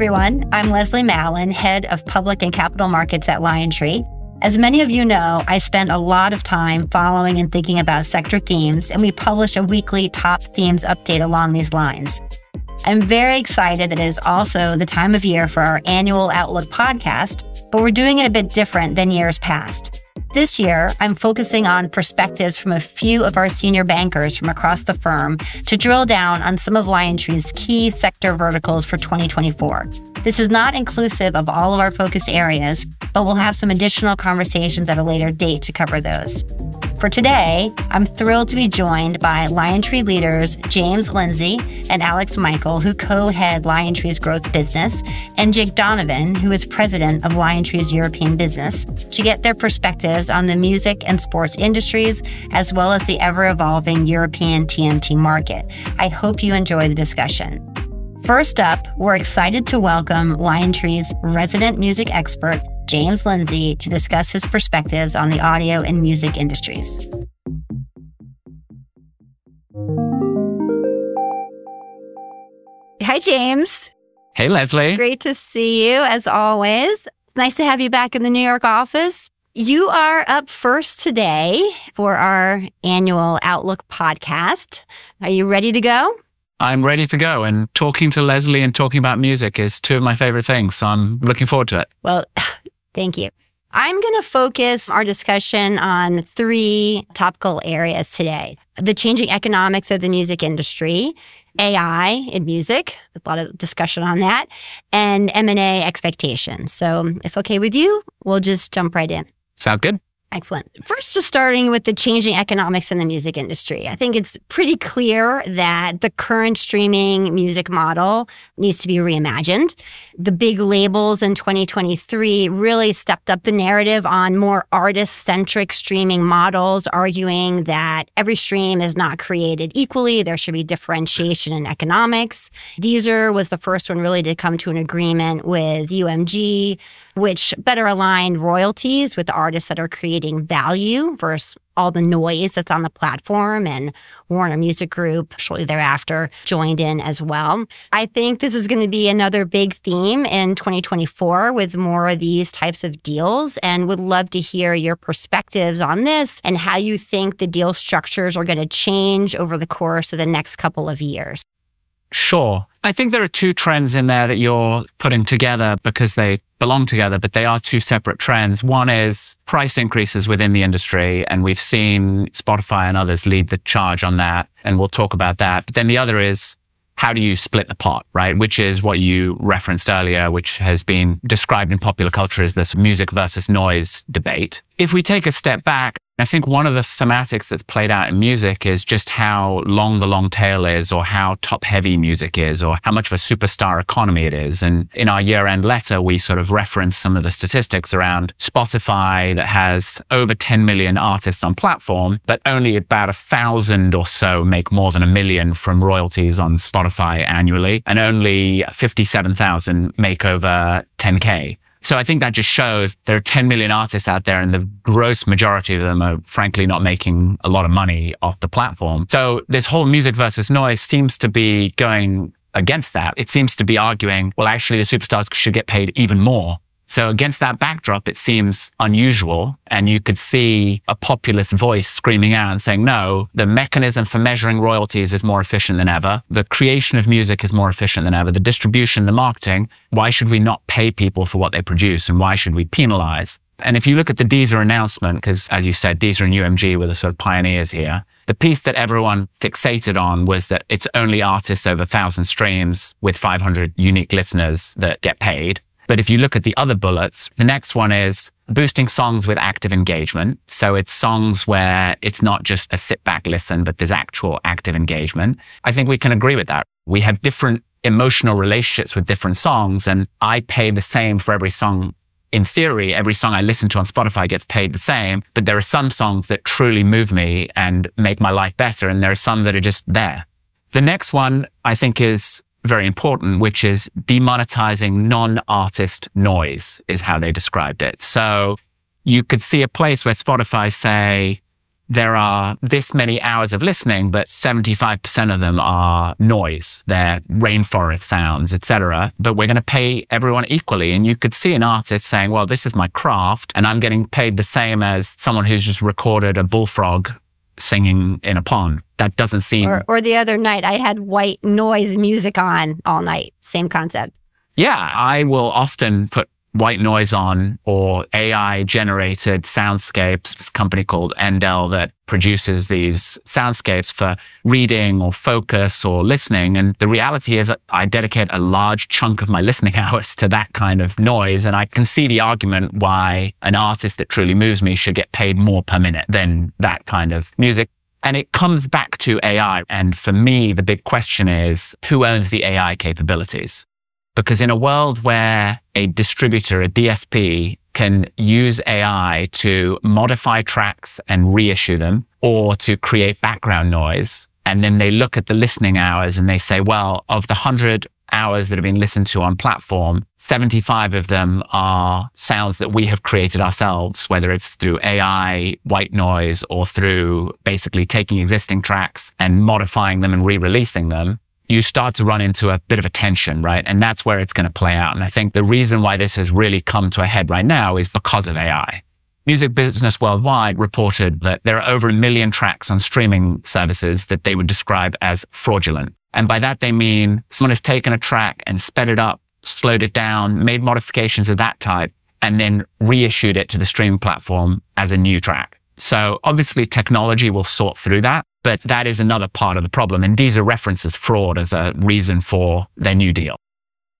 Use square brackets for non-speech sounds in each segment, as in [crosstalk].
everyone. I'm Leslie Mallon, head of public and capital markets at LionTree. As many of you know, I spend a lot of time following and thinking about sector themes, and we publish a weekly top themes update along these lines. I'm very excited that it is also the time of year for our annual Outlook podcast, but we're doing it a bit different than years past. This year, I'm focusing on perspectives from a few of our senior bankers from across the firm to drill down on some of LionTree's key sector verticals for 2024. This is not inclusive of all of our focus areas, but we'll have some additional conversations at a later date to cover those. For today, I'm thrilled to be joined by LionTree leaders James Lindsay and Alex Michael, who co head LionTree's growth business, and Jake Donavan, who is president of LionTree's European business, to get their perspectives on the music and sports industries, as well as the ever evolving European TMT market. I hope you enjoy the discussion. First up, we're excited to welcome LionTree's resident music expert, James Lindsay, to discuss his perspectives on the audio and music industries. Hi, James. Hey, Leslie. Great to see you as always. Nice to have you back in the New York office. You are up first today for our annual Outlook podcast. Are you ready to go? I'm ready to go. And talking to Leslie and talking about music is two of my favorite things. So I'm looking forward to it. Well, thank you. I'm going to focus our discussion on three topical areas today. The changing economics of the music industry, AI in music, a lot of discussion on that, and M&A expectations. So if okay with you, we'll just jump right in. Sound good? Excellent. First, just starting with the changing economics in the music industry. I think it's pretty clear that the current streaming music model needs to be reimagined. The big labels in 2023 really stepped up the narrative on more artist centric streaming models, arguing that every stream is not created equally. There should be differentiation in economics. Deezer was the first one really to come to an agreement with UMG which better align royalties with artists that are creating value versus all the noise that's on the platform and Warner Music Group shortly thereafter joined in as well. I think this is going to be another big theme in 2024 with more of these types of deals and would love to hear your perspectives on this and how you think the deal structures are going to change over the course of the next couple of years. Sure. I think there are two trends in there that you're putting together because they belong together, but they are two separate trends. One is price increases within the industry, and we've seen Spotify and others lead the charge on that, and we'll talk about that. But then the other is how do you split the pot, right? Which is what you referenced earlier, which has been described in popular culture as this music versus noise debate. If we take a step back, I think one of the thematics that's played out in music is just how long the long tail is or how top heavy music is or how much of a superstar economy it is. And in our year end letter, we sort of reference some of the statistics around Spotify that has over 10 million artists on platform, but only about a thousand or so make more than a million from royalties on Spotify annually and only 57,000 make over 10K. So I think that just shows there are 10 million artists out there and the gross majority of them are frankly not making a lot of money off the platform. So this whole music versus noise seems to be going against that. It seems to be arguing, well, actually the superstars should get paid even more so against that backdrop, it seems unusual. And you could see a populist voice screaming out and saying, no, the mechanism for measuring royalties is more efficient than ever. The creation of music is more efficient than ever. The distribution, the marketing. Why should we not pay people for what they produce? And why should we penalize? And if you look at the Deezer announcement, because as you said, Deezer and UMG were the sort of pioneers here, the piece that everyone fixated on was that it's only artists over 1,000 streams with 500 unique listeners that get paid. But if you look at the other bullets, the next one is boosting songs with active engagement. So it's songs where it's not just a sit back listen, but there's actual active engagement. I think we can agree with that. We have different emotional relationships with different songs and I pay the same for every song. In theory, every song I listen to on Spotify gets paid the same, but there are some songs that truly move me and make my life better. And there are some that are just there. The next one I think is very important, which is demonetizing non-artist noise is how they described it. So you could see a place where Spotify say, there are this many hours of listening, but 75% of them are noise. They're rainforest sounds, etc. But we're going to pay everyone equally. And you could see an artist saying, well, this is my craft and I'm getting paid the same as someone who's just recorded a bullfrog singing in a pond. That doesn't seem. Or, or the other night, I had white noise music on all night. Same concept. Yeah, I will often put white noise on or AI generated soundscapes. This company called Endel that produces these soundscapes for reading or focus or listening. And the reality is I dedicate a large chunk of my listening [laughs] hours to that kind of noise. And I can see the argument why an artist that truly moves me should get paid more per minute than that kind of music. And it comes back to AI. And for me, the big question is who owns the AI capabilities? Because in a world where a distributor, a DSP can use AI to modify tracks and reissue them or to create background noise. And then they look at the listening hours and they say, well, of the hundred hours that have been listened to on platform, 75 of them are sounds that we have created ourselves, whether it's through AI, white noise, or through basically taking existing tracks and modifying them and re-releasing them you start to run into a bit of a tension, right? And that's where it's going to play out. And I think the reason why this has really come to a head right now is because of AI. Music Business Worldwide reported that there are over a million tracks on streaming services that they would describe as fraudulent. And by that, they mean someone has taken a track and sped it up, slowed it down, made modifications of that type, and then reissued it to the streaming platform as a new track. So obviously technology will sort through that. But that is another part of the problem. And Deezer references fraud as a reason for their new deal.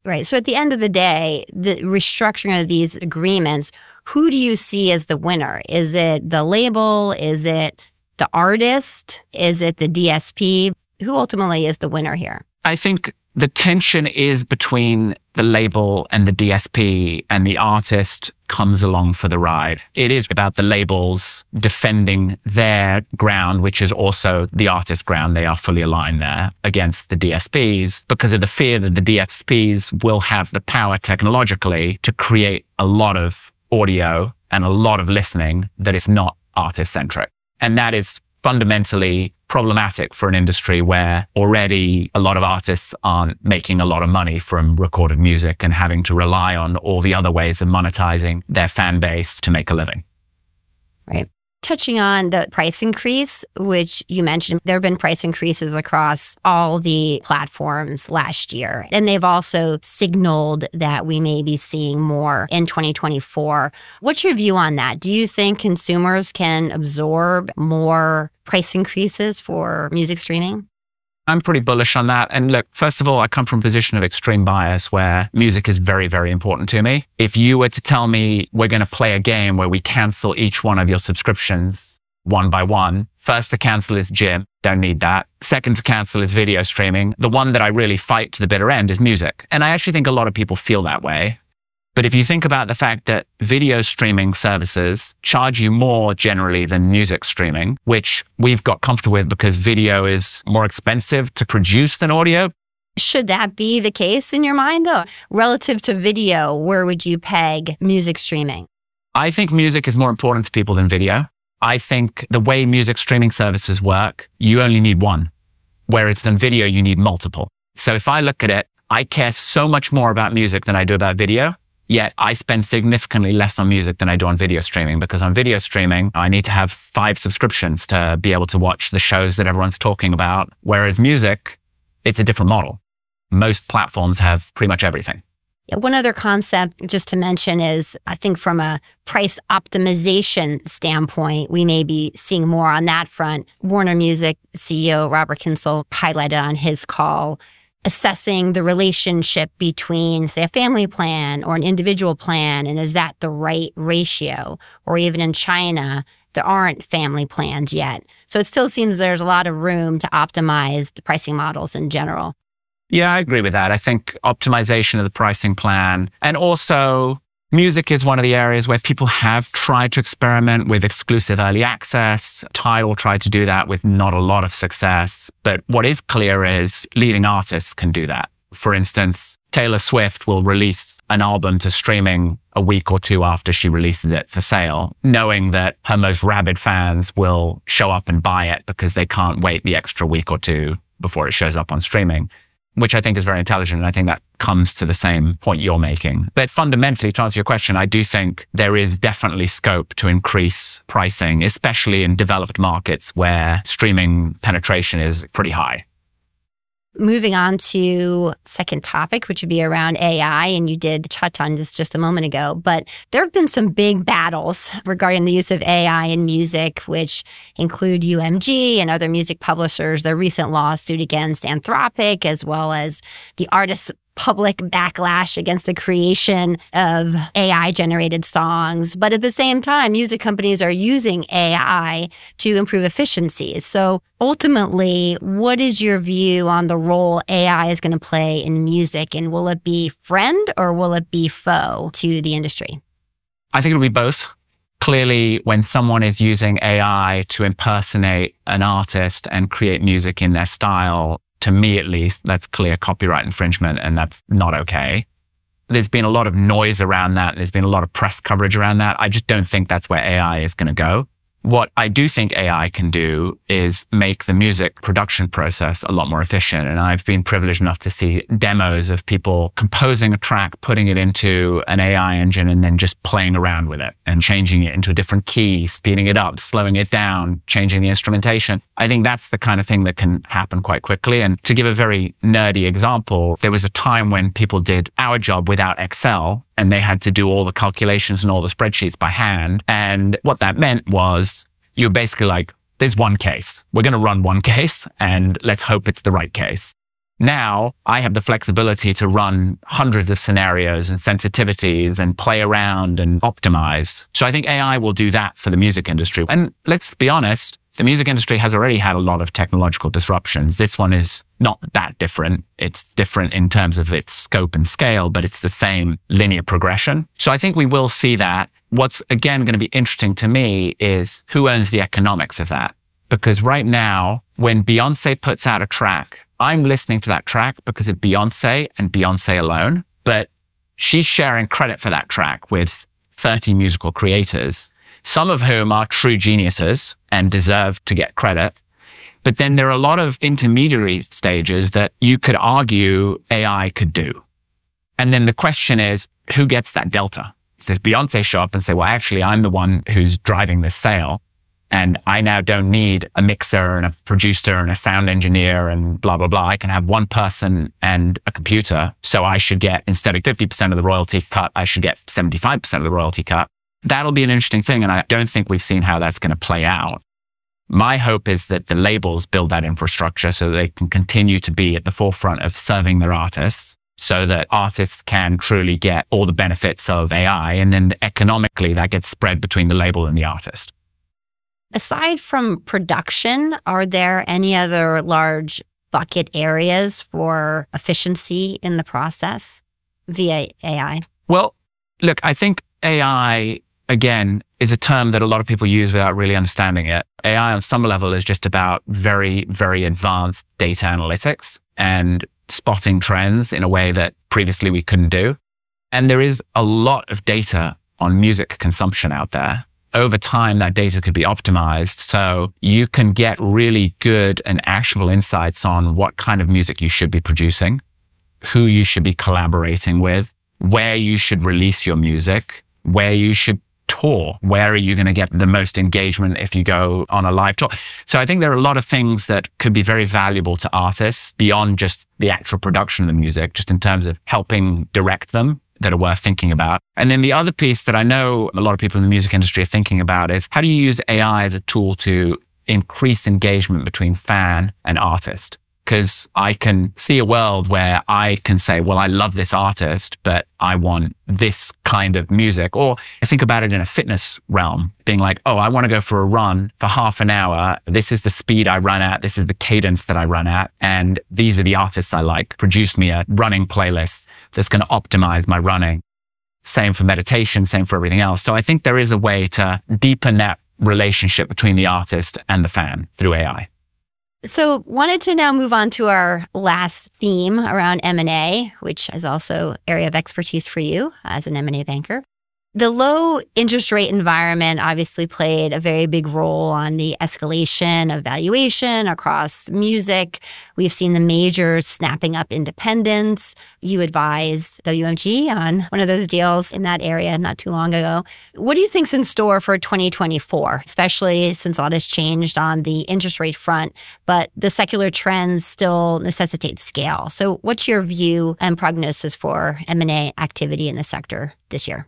Right. So at the end of the day, the restructuring of these agreements, who do you see as the winner? Is it the label? Is it the artist? Is it the DSP? Who ultimately is the winner here? I think the tension is between the label and the DSP and the artist comes along for the ride. It is about the labels defending their ground, which is also the artist's ground. They are fully aligned there against the DSPs because of the fear that the DSPs will have the power technologically to create a lot of audio and a lot of listening that is not artist centric. And that is fundamentally problematic for an industry where already a lot of artists aren't making a lot of money from recorded music and having to rely on all the other ways of monetizing their fan base to make a living. Right touching on the price increase, which you mentioned, there have been price increases across all the platforms last year. And they've also signaled that we may be seeing more in 2024. What's your view on that? Do you think consumers can absorb more price increases for music streaming? I'm pretty bullish on that. And look, first of all, I come from a position of extreme bias where music is very, very important to me. If you were to tell me we're going to play a game where we cancel each one of your subscriptions one by one, first to cancel is gym. Don't need that. Second to cancel is video streaming. The one that I really fight to the bitter end is music. And I actually think a lot of people feel that way. But if you think about the fact that video streaming services charge you more generally than music streaming, which we've got comfortable with because video is more expensive to produce than audio. Should that be the case in your mind though? Relative to video, where would you peg music streaming? I think music is more important to people than video. I think the way music streaming services work, you only need one. Whereas in video, you need multiple. So if I look at it, I care so much more about music than I do about video. Yet I spend significantly less on music than I do on video streaming because on video streaming, I need to have five subscriptions to be able to watch the shows that everyone's talking about. Whereas music, it's a different model. Most platforms have pretty much everything. One other concept just to mention is I think from a price optimization standpoint, we may be seeing more on that front. Warner Music CEO Robert Kyncl highlighted on his call assessing the relationship between, say, a family plan or an individual plan, and is that the right ratio? Or even in China, there aren't family plans yet. So it still seems there's a lot of room to optimize the pricing models in general. Yeah, I agree with that. I think optimization of the pricing plan and also Music is one of the areas where people have tried to experiment with exclusive early access. Tidal tried to do that with not a lot of success. But what is clear is leading artists can do that. For instance, Taylor Swift will release an album to streaming a week or two after she releases it for sale, knowing that her most rabid fans will show up and buy it because they can't wait the extra week or two before it shows up on streaming, which I think is very intelligent. And I think that comes to the same point you're making. But fundamentally, to answer your question, I do think there is definitely scope to increase pricing, especially in developed markets where streaming penetration is pretty high. Moving on to second topic, which would be around AI, and you did touch on this just a moment ago, but there have been some big battles regarding the use of AI in music, which include UMG and other music publishers, their recent lawsuit against Anthropic, as well as the artists public backlash against the creation of AI generated songs. But at the same time, music companies are using AI to improve efficiencies. So ultimately, what is your view on the role AI is going to play in music? And will it be friend or will it be foe to the industry? I think it'll be both. Clearly, when someone is using AI to impersonate an artist and create music in their style, to me at least, that's clear copyright infringement and that's not okay. There's been a lot of noise around that. There's been a lot of press coverage around that. I just don't think that's where AI is going to go. What I do think AI can do is make the music production process a lot more efficient. And I've been privileged enough to see demos of people composing a track, putting it into an AI engine and then just playing around with it and changing it into a different key, speeding it up, slowing it down, changing the instrumentation. I think that's the kind of thing that can happen quite quickly. And to give a very nerdy example, there was a time when people did our job without Excel and they had to do all the calculations and all the spreadsheets by hand. And what that meant was you're basically like, there's one case. We're going to run one [laughs] case and let's hope it's the right case. Now I have the flexibility to run hundreds of scenarios and sensitivities and play around and optimize. So I think AI will do that for the music industry. And let's be honest, the music industry has already had a lot of technological disruptions. This one is not that different. It's different in terms of its scope and scale, but it's the same linear progression. So I think we will see that. What's again going to be interesting to me is who owns the economics of that. Because right now, when Beyonce puts out a track, I'm listening to that track because of Beyonce and Beyonce alone, but she's sharing credit for that track with 30 musical creators some of whom are true geniuses and deserve to get credit. But then there are a lot of intermediary stages that you could argue AI could do. And then the question is, who gets that delta? So Beyonce show up and say, well, actually, I'm the one who's driving this sale. And I now don't need a mixer and a producer and a sound engineer and blah, blah, blah. I can have one person and a computer. So I should get, instead of 50% of the royalty cut, I should get 75% of the royalty cut. That'll be an interesting thing. And I don't think we've seen how that's going to play out. My hope is that the labels build that infrastructure so they can continue to be at the forefront of serving their artists so that artists can truly get all the benefits of AI. And then economically that gets spread between the label and the artist. Aside from production, are there any other large bucket areas for efficiency in the process via AI? Well, look, I think AI again, is a term that a lot of people use without really understanding it. AI on some level is just about very, very advanced data analytics and spotting trends in a way that previously we couldn't do. And there is a lot of data on music consumption out there. Over time, that data could be optimized. So you can get really good and actionable insights on what kind of music you should be producing, who you should be collaborating with, where you should release your music, where you should tour? Where are you going to get the most engagement if you go on a live tour? So I think there are a lot of things that could be very valuable to artists beyond just the actual production of the music, just in terms of helping direct them that are worth thinking about. And then the other piece that I know a lot of people in the music industry are thinking about is how do you use AI as a tool to increase engagement between fan and artist? Because I can see a world where I can say, well, I love this artist, but I want this kind of music. Or I think about it in a fitness realm, being like, oh, I want to go for a run for half an hour. This is the speed I run at. This is the cadence that I run at. And these are the artists I like. Produce me a running playlist that's going to optimize my running. Same for meditation, same for everything else. So I think there is a way to deepen that relationship between the artist and the fan through AI. So wanted to now move on to our last theme around M&A, which is also area of expertise for you as an M&A banker. The low interest rate environment obviously played a very big role on the escalation of valuation across music. We've seen the majors snapping up independents. You advised WMG on one of those deals in that area not too long ago. What do you think's in store for 2024, especially since a lot has changed on the interest rate front, but the secular trends still necessitate scale. So what's your view and prognosis for M&A activity in the sector this year?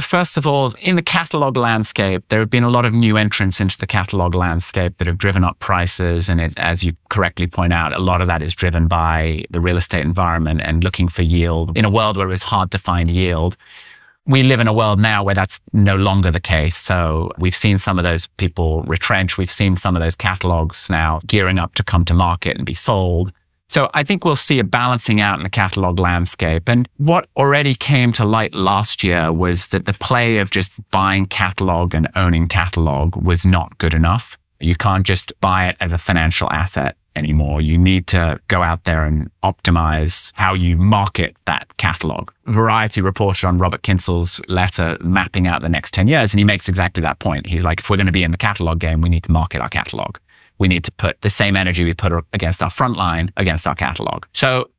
First of all, in the catalog landscape, there have been a lot of new entrants into the catalog landscape that have driven up prices. And it, as you correctly point out, a lot of that is driven by the real estate environment and looking for yield in a world where it's hard to find yield. We live in a world now where that's no longer the case. So we've seen some of those people retrench. We've seen some of those catalogs now gearing up to come to market and be sold. So I think we'll see a balancing out in the catalog landscape. And what already came to light last year was that the play of just buying catalog and owning catalog was not good enough. You can't just buy it as a financial asset anymore. You need to go out there and optimize how you market that catalog. Variety reported on Robert Kyncl's letter mapping out the next 10 years, and he makes exactly that point. He's like, if we're going to be in the catalog game, we need to market our catalog we need to put the same energy we put against our front line against our catalog. So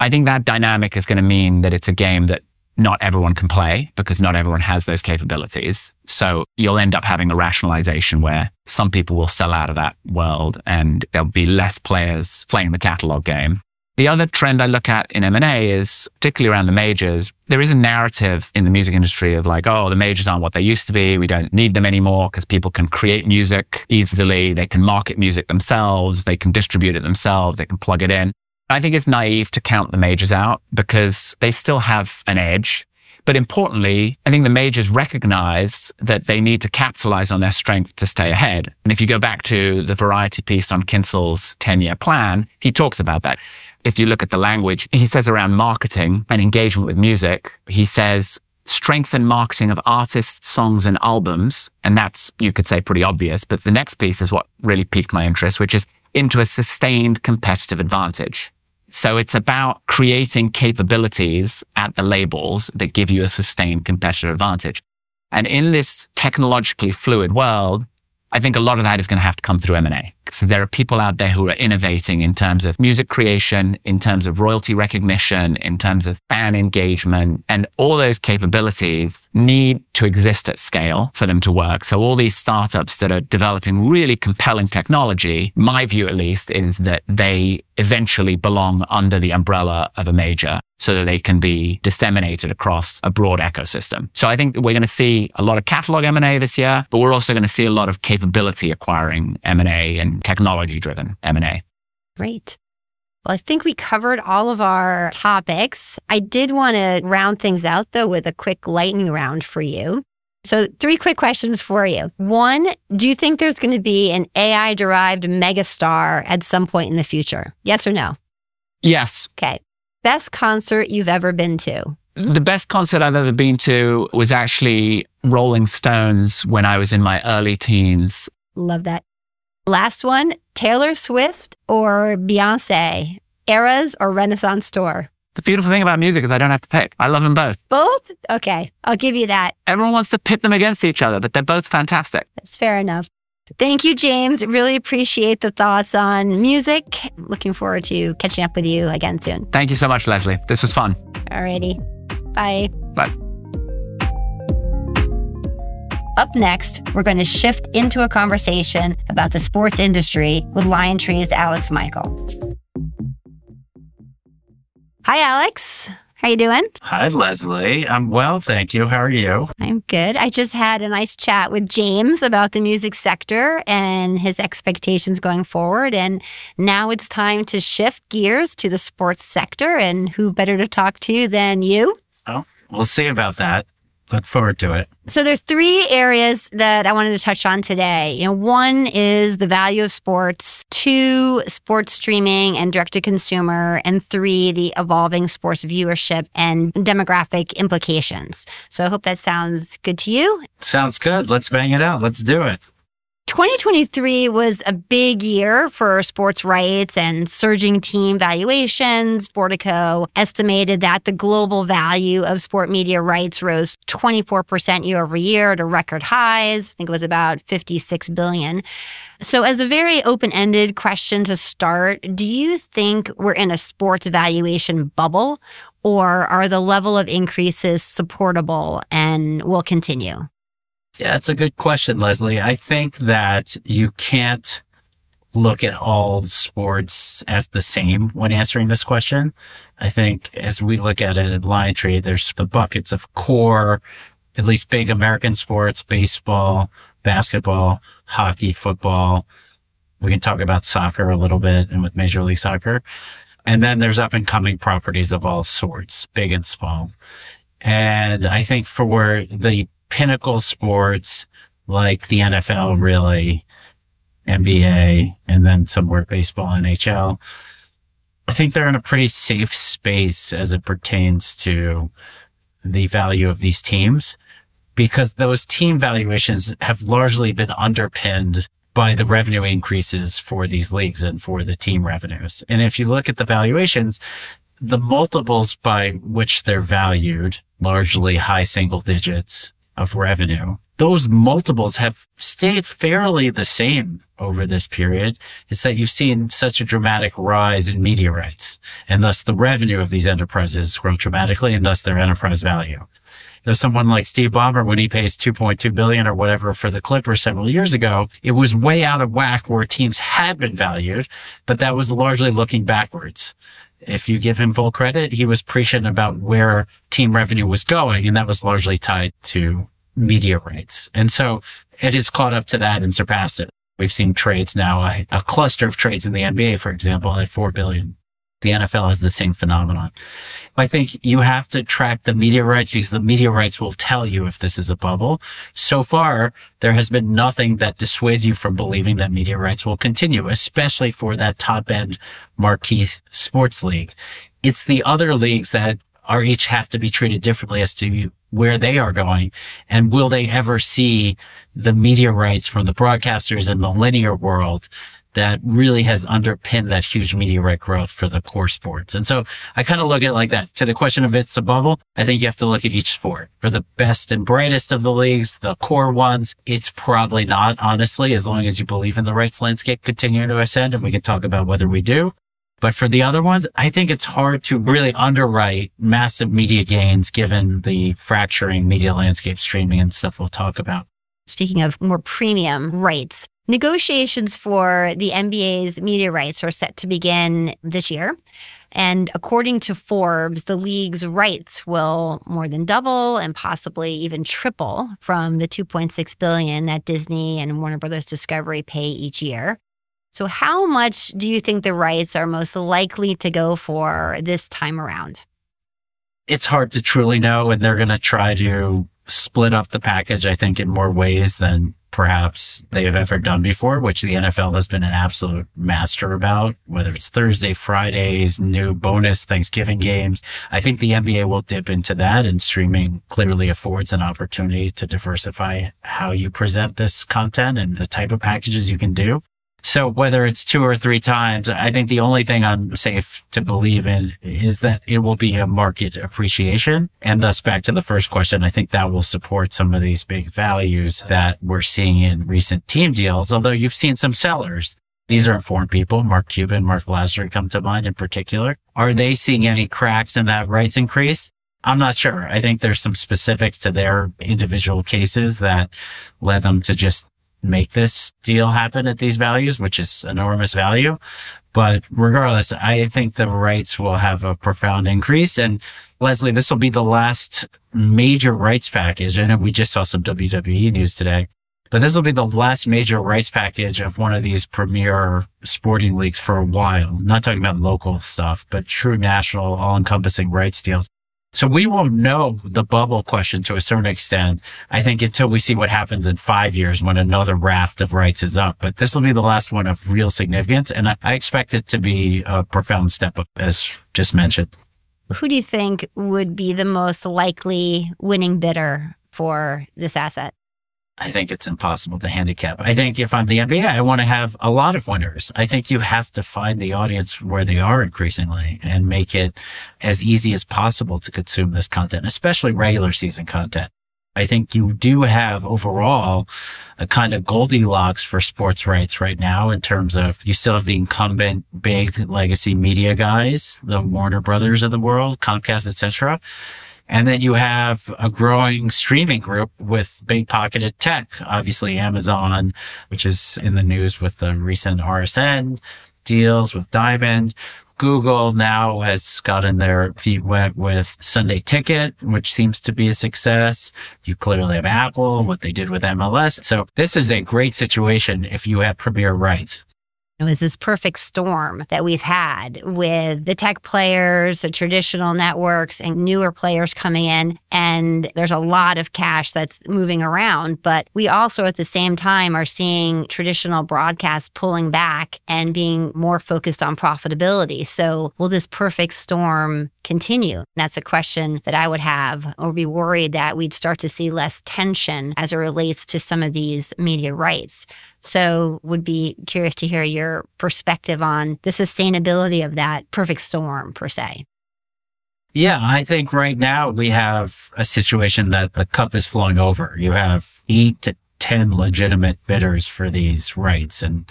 I think that dynamic is going to mean that it's a game that not everyone can play because not everyone has those capabilities. So you'll end up having a rationalization where some people will sell out of that world and there'll be less players playing the catalog game. The other trend I look at in M&A is particularly around the majors. There is a narrative in the music industry of like, oh, the majors aren't what they used to be. We don't need them anymore because people can create music easily. They can market music themselves. They can distribute it themselves. They can plug it in. I think it's naive to count the majors out because they still have an edge. But importantly, I think the majors recognize that they need to capitalize on their strength to stay ahead. And if you go back to the variety piece on Kyncl's 10 year plan, he talks about that if you look at the language, he says around marketing and engagement with music, he says strengthen marketing of artists, songs and albums. And that's, you could say pretty obvious. But the next piece is what really piqued my interest, which is into a sustained competitive advantage. So it's about creating capabilities at the labels that give you a sustained competitive advantage. And in this technologically fluid world, I think a lot of that is going to have to come through M&A. So there are people out there who are innovating in terms of music creation, in terms of royalty recognition, in terms of fan engagement, and all those capabilities need to exist at scale for them to work. So all these startups that are developing really compelling technology, my view at least, is that they eventually belong under the umbrella of a major so that they can be disseminated across a broad ecosystem. So I think we're going to see a lot of catalog M&A this year, but we're also going to see a lot of capability acquiring M&A and technology driven M&A. Great. Well, I think we covered all of our topics. I did want to round things out though with a quick lightning round for you. So, three quick questions for you. One, do you think there's going to be an AI derived megastar at some point in the future? Yes or no? Yes. Okay. Best concert you've ever been to? The best concert I've ever been to was actually Rolling Stones when I was in my early teens. Love that. Last one Taylor Swift or Beyonce? Eras or Renaissance Tour? The beautiful thing about music is I don't have to pick. I love them both. Both? Okay. I'll give you that. Everyone wants to pit them against each other, but they're both fantastic. That's fair enough. Thank you, James. Really appreciate the thoughts on music. Looking forward to catching up with you again soon. Thank you so much, Leslie. This was fun. Alrighty. Bye. Bye. Up next, we're going to shift into a conversation about the sports industry with LionTree's Alex Michael. Hi, Alex. How you doing? Hi, Leslie. I'm well, thank you. How are you? I'm good. I just had a nice chat with James about the music sector and his expectations going forward. And now it's time to shift gears to the sports sector. And who better to talk to than you? Oh, we'll see about that. Look forward to it. So there's three areas that I wanted to touch on today. You know, one is the value of sports, two, sports streaming and direct to consumer, and three, the evolving sports viewership and demographic implications. So I hope that sounds good to you. Sounds good. Let's bang it out. Let's do it. 2023 was a big year for sports rights and surging team valuations. Sportico estimated that the global value of sport media rights rose 24% year over year to record highs. I think it was about 56 billion. So, as a very open ended question to start, do you think we're in a sports valuation bubble or are the level of increases supportable and will continue? Yeah, it's a good question, Leslie. I think that you can't look at all sports as the same when answering this question. I think as we look at it in at LionTree, there's the buckets of core, at least big American sports, baseball, basketball, hockey, football. We can talk about soccer a little bit and with Major League Soccer. And then there's up and coming properties of all sorts, big and small. And I think for the pinnacle sports like the NFL, really, NBA, and then somewhere baseball, NHL. I think they're in a pretty safe space as it pertains to the value of these teams because those team valuations have largely been underpinned by the revenue increases for these leagues and for the team revenues. And if you look at the valuations, the multiples by which they're valued, largely high single digits, of revenue. Those multiples have stayed fairly the same over this period. Is that you've seen such a dramatic rise in media rights and thus the revenue of these enterprises grow dramatically and thus their enterprise value. There's someone like Steve Ballmer when he pays 2.2 billion or whatever for the Clippers several years ago, it was way out of whack where teams had been valued, but that was largely looking backwards if you give him full credit, he was prescient about where team revenue was going. And that was largely tied to media rights. And so it has caught up to that and surpassed it. We've seen trades now, a, a cluster of trades in the NBA, for example, at 4 billion. The NFL has the same phenomenon. I think you have to track the media rights because the media rights will tell you if this is a bubble. So far, there has been nothing that dissuades you from believing that media rights will continue, especially for that top end marquee sports league. It's the other leagues that are each have to be treated differently as to where they are going and will they ever see the media rights from the broadcasters in the linear world that really has underpinned that huge media right growth for the core sports. And so I kind of look at it like that. To the question of it's a bubble, I think you have to look at each sport. For the best and brightest of the leagues, the core ones, it's probably not, honestly, as long as you believe in the rights landscape continuing to ascend. And we can talk about whether we do. But for the other ones, I think it's hard to really underwrite massive media gains given the fracturing media landscape streaming and stuff we'll talk about. Speaking of more premium rights, negotiations for the NBA's media rights are set to begin this year. And according to Forbes, the league's rights will more than double and possibly even triple from the 2.6 billion that Disney and Warner Brothers Discovery pay each year. So, how much do you think the rights are most likely to go for this time around? It's hard to truly know, and they're going to try to split up the package, I think, in more ways than perhaps they have ever done before, which the NFL has been an absolute master about, whether it's Thursday, Fridays, new bonus Thanksgiving games. I think the NBA will dip into that and streaming clearly affords an opportunity to diversify how you present this content and the type of packages you can do. So whether it's two or three times, I think the only thing I'm safe to believe in is that it will be a market appreciation. And thus back to the first question, I think that will support some of these big values that we're seeing in recent team deals. Although you've seen some sellers. These are informed people. Mark Cuban, Mark Lasry come to mind in particular. Are they seeing any cracks in that rights increase? I'm not sure. I think there's some specifics to their individual cases that led them to just make this deal happen at these values, which is enormous value. But regardless, I think the rights will have a profound increase. And Leslie, this will be the last major rights package. Know we just saw some WWE news today, but this will be the last major rights package of one of these premier sporting leagues for a while. not talking about local stuff, but true national, all encompassing rights deals. So we won't know the bubble question to a certain extent, I think, until we see what happens in five years when another raft of rights is up. But this will be the last one of real significance. And I, expect it to be a profound step up, as just mentioned. Who do you think would be the most likely winning bidder for this asset? I think it's impossible to handicap. I think if I'm the NBA, I want to have a lot of winners. I think you have to find the audience where they are increasingly and make it as easy as possible to consume this content, especially regular season content. I think you do have overall a kind of Goldilocks for sports rights right now in terms of you still have the incumbent big legacy media guys, the Warner Brothers of the world, Comcast, etc. And then you have a growing streaming group with big pocketed tech, obviously Amazon, which is in the news with the recent RSN deals with Diamond. Google now has gotten their feet wet with Sunday Ticket, which seems to be a success. You clearly have Apple, what they did with MLS. So this is a great situation if you have premier rights. It was this perfect storm that we've had with the tech players, the traditional networks, and newer players coming in. And there's a lot of cash that's moving around. But we also, at the same time, are seeing traditional broadcasts pulling back and being more focused on profitability. So, will this perfect storm continue? That's a question that I would have, or be worried that we'd start to see less tension as it relates to some of these media rights. So, would be curious to hear your perspective on the sustainability of that perfect storm, per se. Yeah, I think right now we have a situation that the cup is flowing over. You have eight to 10 legitimate bidders for these rights. And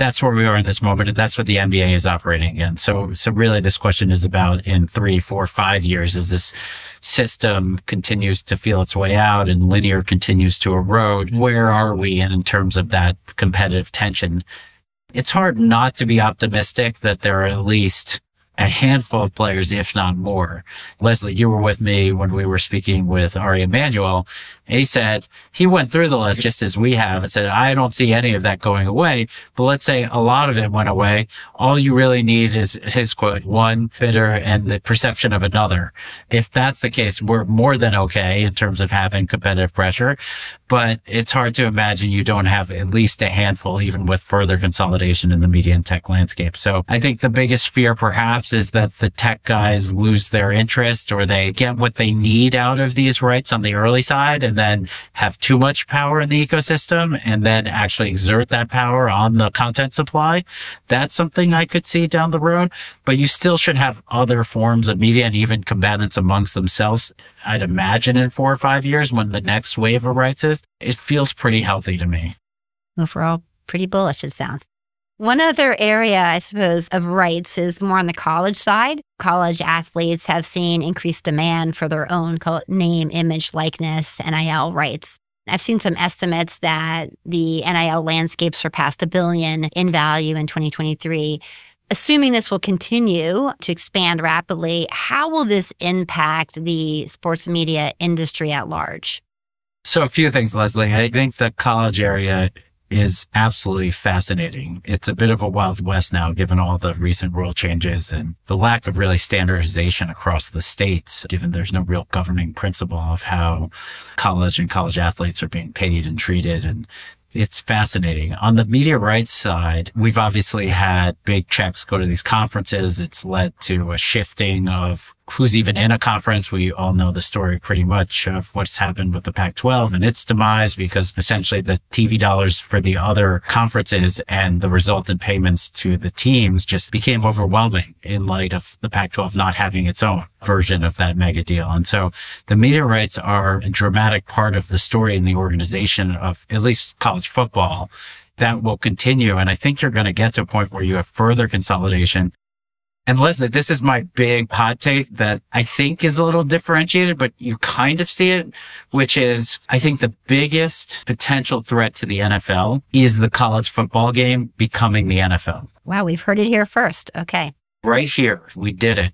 that's where we are in this moment. And that's what the NBA is operating in. So, so really this question is about in three, four, five years as this system continues to feel its way out and linear continues to erode. Where are we in, in terms of that competitive tension? It's hard not to be optimistic that there are at least a handful of players, if not more. Leslie, you were with me when we were speaking with Ari Emanuel. He said he went through the list just as we have and said, I don't see any of that going away. But let's say a lot of it went away. All you really need is his quote, one bidder and the perception of another. If that's the case, we're more than okay in terms of having competitive pressure, but it's hard to imagine you don't have at least a handful, even with further consolidation in the media and tech landscape. So I think the biggest fear perhaps is that the tech guys lose their interest or they get what they need out of these rights on the early side and then have too much power in the ecosystem and then actually exert that power on the content supply. That's something I could see down the road, but you still should have other forms of media and even combatants amongst themselves. I'd imagine in four or five years when the next wave of rights is, it feels pretty healthy to me. Overall, pretty bullish, it sounds. One other area, I suppose, of rights is more on the college side. College athletes have seen increased demand for their own name, image, likeness, NIL rights. I've seen some estimates that the NIL landscape surpassed a billion in value in 2023. Assuming this will continue to expand rapidly, how will this impact the sports media industry at large? So, a few things, Leslie. I think the college area is absolutely fascinating. It's a bit of a wild west now, given all the recent rule changes and the lack of really standardization across the states, given there's no real governing principle of how college and college athletes are being paid and treated. And it's fascinating. On the media rights side, we've obviously had big checks go to these conferences. It's led to a shifting of who's even in a conference. We all know the story pretty much of what's happened with the Pac-12 and its demise because essentially the TV dollars for the other conferences and the resultant payments to the teams just became overwhelming in light of the Pac-12 not having its own version of that mega deal. And so the media rights are a dramatic part of the story in the organization of at least college football that will continue. And I think you're going to get to a point where you have further consolidation and Leslie, this is my big hot take that I think is a little differentiated, but you kind of see it, which is I think the biggest potential threat to the NFL is the college football game becoming the NFL. Wow, we've heard it here first. Okay. Right here. We did it.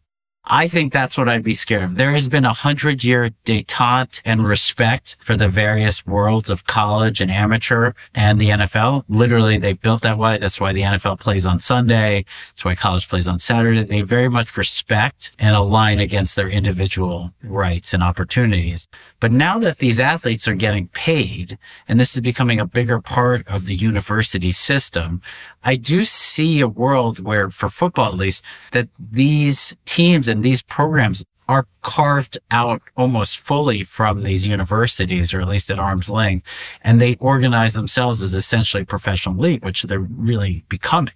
I think that's what I'd be scared of. There has been a hundred year detente and respect for the various worlds of college and amateur and the NFL. Literally, they built that way. That's why the NFL plays on Sunday. That's why college plays on Saturday. They very much respect and align against their individual rights and opportunities. But now that these athletes are getting paid and this is becoming a bigger part of the university system, I do see a world where for football, at least, that these teams these programs are carved out almost fully from these universities, or at least at arm's length, and they organize themselves as essentially professional league, which they're really becoming.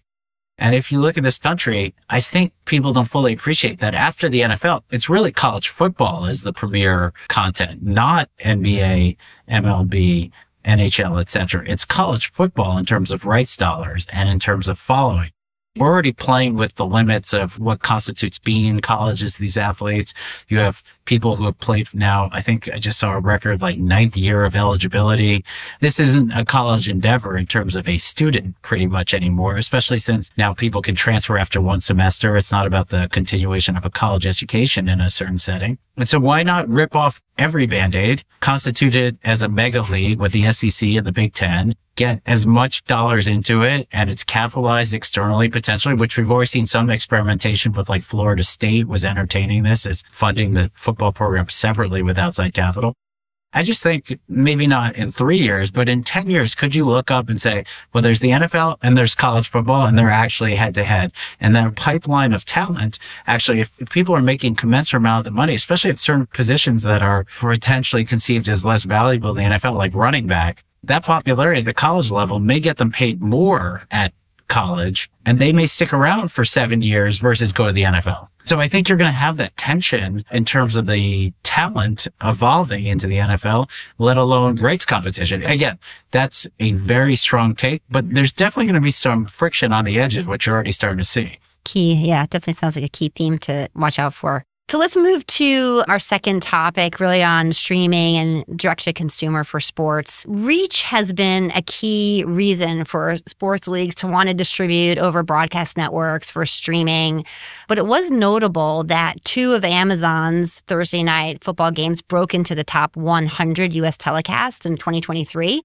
And if you look at this country, I think people don't fully appreciate that after the NFL, it's really college football is the premier content, not NBA, MLB, NHL, etc. It's college football in terms of rights dollars and in terms of following. We're already playing with the limits of what constitutes being in college as these athletes. You have people who have played now. I think I just saw a record like ninth year of eligibility. This isn't a college endeavor in terms of a student pretty much anymore, especially since now people can transfer after one semester. It's not about the continuation of a college education in a certain setting. And so why not rip off every band-aid, constitute it as a mega league with the SEC and the Big Ten, get as much dollars into it and it's capitalized externally potentially, which we've already seen some experimentation with like Florida State was entertaining this as funding the football program separately with outside capital. I just think maybe not in three years, but in 10 years, could you look up and say, well, there's the NFL and there's college football and they're actually head to head. And that pipeline of talent, actually, if, if people are making commensurate amount of money, especially at certain positions that are potentially conceived as less valuable in the NFL, like running back, that popularity at the college level may get them paid more at college and they may stick around for seven years versus go to the NFL. So I think you're going to have that tension in terms of the talent evolving into the NFL, let alone rights competition. Again, that's a very strong take, but there's definitely going to be some friction on the edges, which you're already starting to see. Key. Yeah, definitely sounds like a key theme to watch out for. So let's move to our second topic, really on streaming and direct to consumer for sports. Reach has been a key reason for sports leagues to want to distribute over broadcast networks for streaming. But it was notable that two of Amazon's Thursday night football games broke into the top 100 US telecasts in 2023.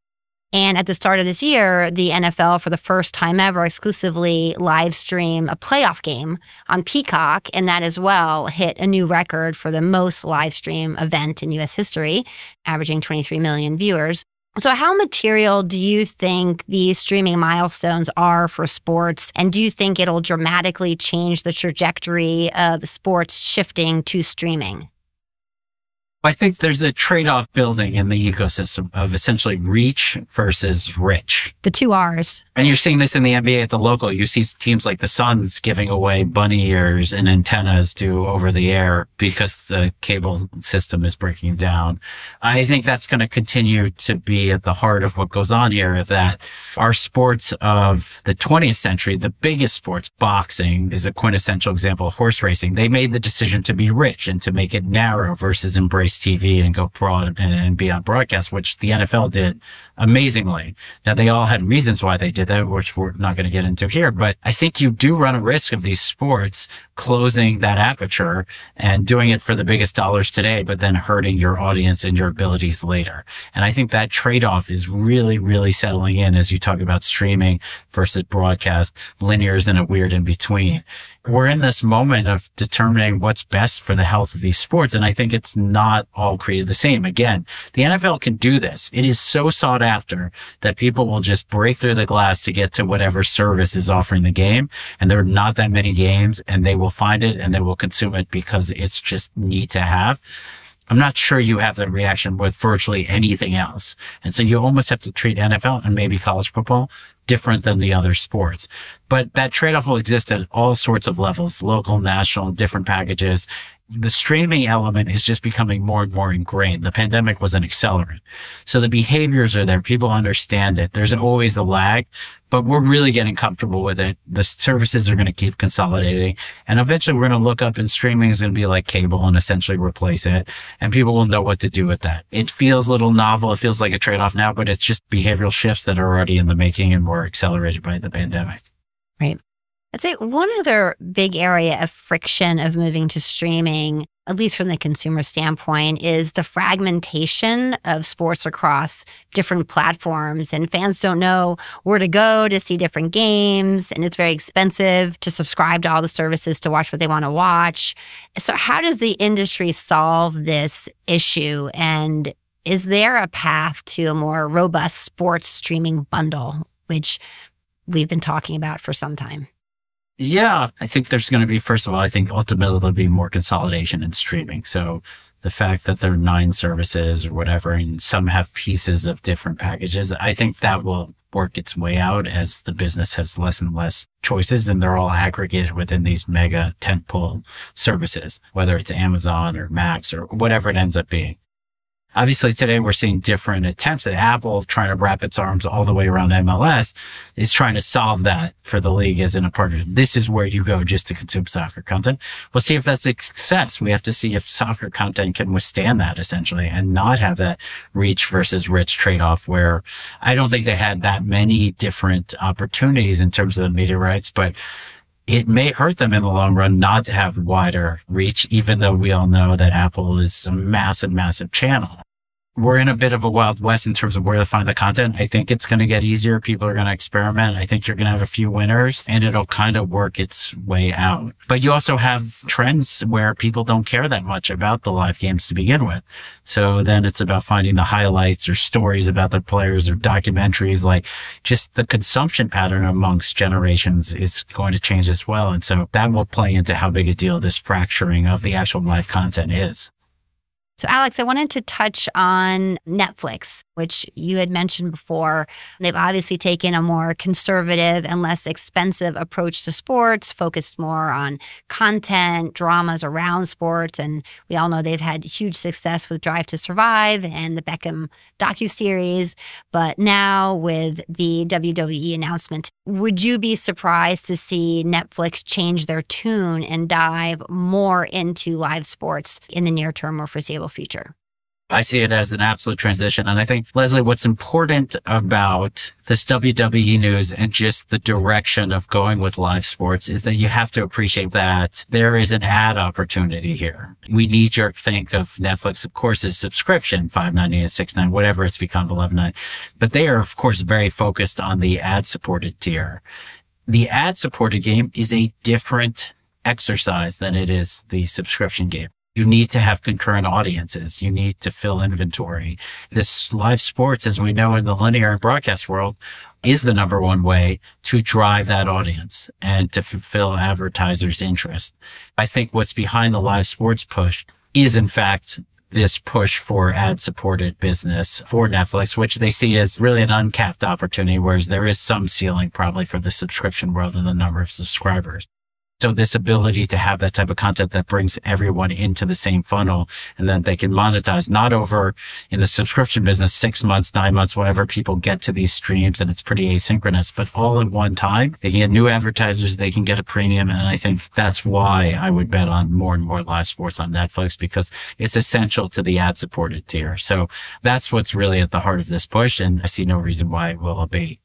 And at the start of this year, the NFL, for the first time ever, exclusively live stream a playoff game on Peacock. And that as well hit a new record for the most live stream event in US history, averaging 23 million viewers. So, how material do you think these streaming milestones are for sports? And do you think it'll dramatically change the trajectory of sports shifting to streaming? I think there's a trade off building in the ecosystem of essentially reach versus rich. The two R's. And you're seeing this in the NBA at the local. You see teams like the Suns giving away bunny ears and antennas to over the air because the cable system is breaking down. I think that's going to continue to be at the heart of what goes on here that our sports of the 20th century, the biggest sports, boxing is a quintessential example of horse racing. They made the decision to be rich and to make it narrow versus embrace TV and go broad and be on broadcast, which the NFL did amazingly. Now they all had reasons why they did that, which we're not going to get into here, but I think you do run a risk of these sports closing that aperture and doing it for the biggest dollars today, but then hurting your audience and your abilities later. And I think that trade off is really, really settling in as you talk about streaming versus broadcast. Linear is in a weird in between. We're in this moment of determining what's best for the health of these sports. And I think it's not all created the same. Again, the NFL can do this. It is so sought after that people will just break through the glass to get to whatever service is offering the game. And there are not that many games and they will find it and they will consume it because it's just neat to have. I'm not sure you have that reaction with virtually anything else. And so you almost have to treat NFL and maybe college football different than the other sports. But that trade-off will exist at all sorts of levels, local, national, different packages the streaming element is just becoming more and more ingrained. The pandemic was an accelerant. So the behaviors are there. People understand it. There's always a lag, but we're really getting comfortable with it. The services are going to keep consolidating and eventually we're going to look up and streaming is going to be like cable and essentially replace it. And people will know what to do with that. It feels a little novel. It feels like a trade off now, but it's just behavioral shifts that are already in the making and more accelerated by the pandemic. Right. I'd say one other big area of friction of moving to streaming, at least from the consumer standpoint, is the fragmentation of sports across different platforms. And fans don't know where to go to see different games. And it's very expensive to subscribe to all the services to watch what they want to watch. So, how does the industry solve this issue? And is there a path to a more robust sports streaming bundle, which we've been talking about for some time? Yeah, I think there's going to be, first of all, I think ultimately there'll be more consolidation in streaming. So the fact that there are nine services or whatever, and some have pieces of different packages, I think that will work its way out as the business has less and less choices and they're all aggregated within these mega tentpole services, whether it's Amazon or Max or whatever it ends up being. Obviously today we're seeing different attempts at Apple trying to wrap its arms all the way around MLS is trying to solve that for the league as in a partner. This is where you go just to consume soccer content. We'll see if that's a success. We have to see if soccer content can withstand that essentially and not have that reach versus rich trade off where I don't think they had that many different opportunities in terms of the media rights, but it may hurt them in the long run not to have wider reach, even though we all know that Apple is a massive, massive channel we're in a bit of a wild west in terms of where to find the content. I think it's going to get easier. People are going to experiment. I think you're going to have a few winners and it'll kind of work its way out. But you also have trends where people don't care that much about the live games to begin with. So then it's about finding the highlights or stories about the players or documentaries. Like just the consumption pattern amongst generations is going to change as well. And so that will play into how big a deal this fracturing of the actual live content is. So, Alex, I wanted to touch on Netflix, which you had mentioned before. They've obviously taken a more conservative and less expensive approach to sports, focused more on content, dramas around sports. And we all know they've had huge success with Drive to Survive and the Beckham docu-series. But now with the WWE announcement, would you be surprised to see Netflix change their tune and dive more into live sports in the near term or foreseeable future? I see it as an absolute transition. And I think, Leslie, what's important about this WWE news and just the direction of going with live sports is that you have to appreciate that there is an ad opportunity here. We knee jerk think of Netflix, of course, as subscription, five ninety and six nine, whatever it's become, eleven nine. But they are, of course, very focused on the ad supported tier. The ad supported game is a different exercise than it is the subscription game you need to have concurrent audiences. You need to fill inventory. This live sports, as we know in the linear and broadcast world, is the number one way to drive that audience and to fulfill advertisers' interest. I think what's behind the live sports push is in fact this push for ad supported business for Netflix, which they see as really an uncapped opportunity, whereas there is some ceiling probably for the subscription world and the number of subscribers. So this ability to have that type of content that brings everyone into the same funnel and then they can monetize not over in the subscription business, six months, nine months, whatever people get to these streams and it's pretty asynchronous, but all at one time. They can get new advertisers. They can get a premium. And I think that's why I would bet on more and more live sports on Netflix because it's essential to the ad supported tier. So that's what's really at the heart of this push. And I see no reason why it will abate.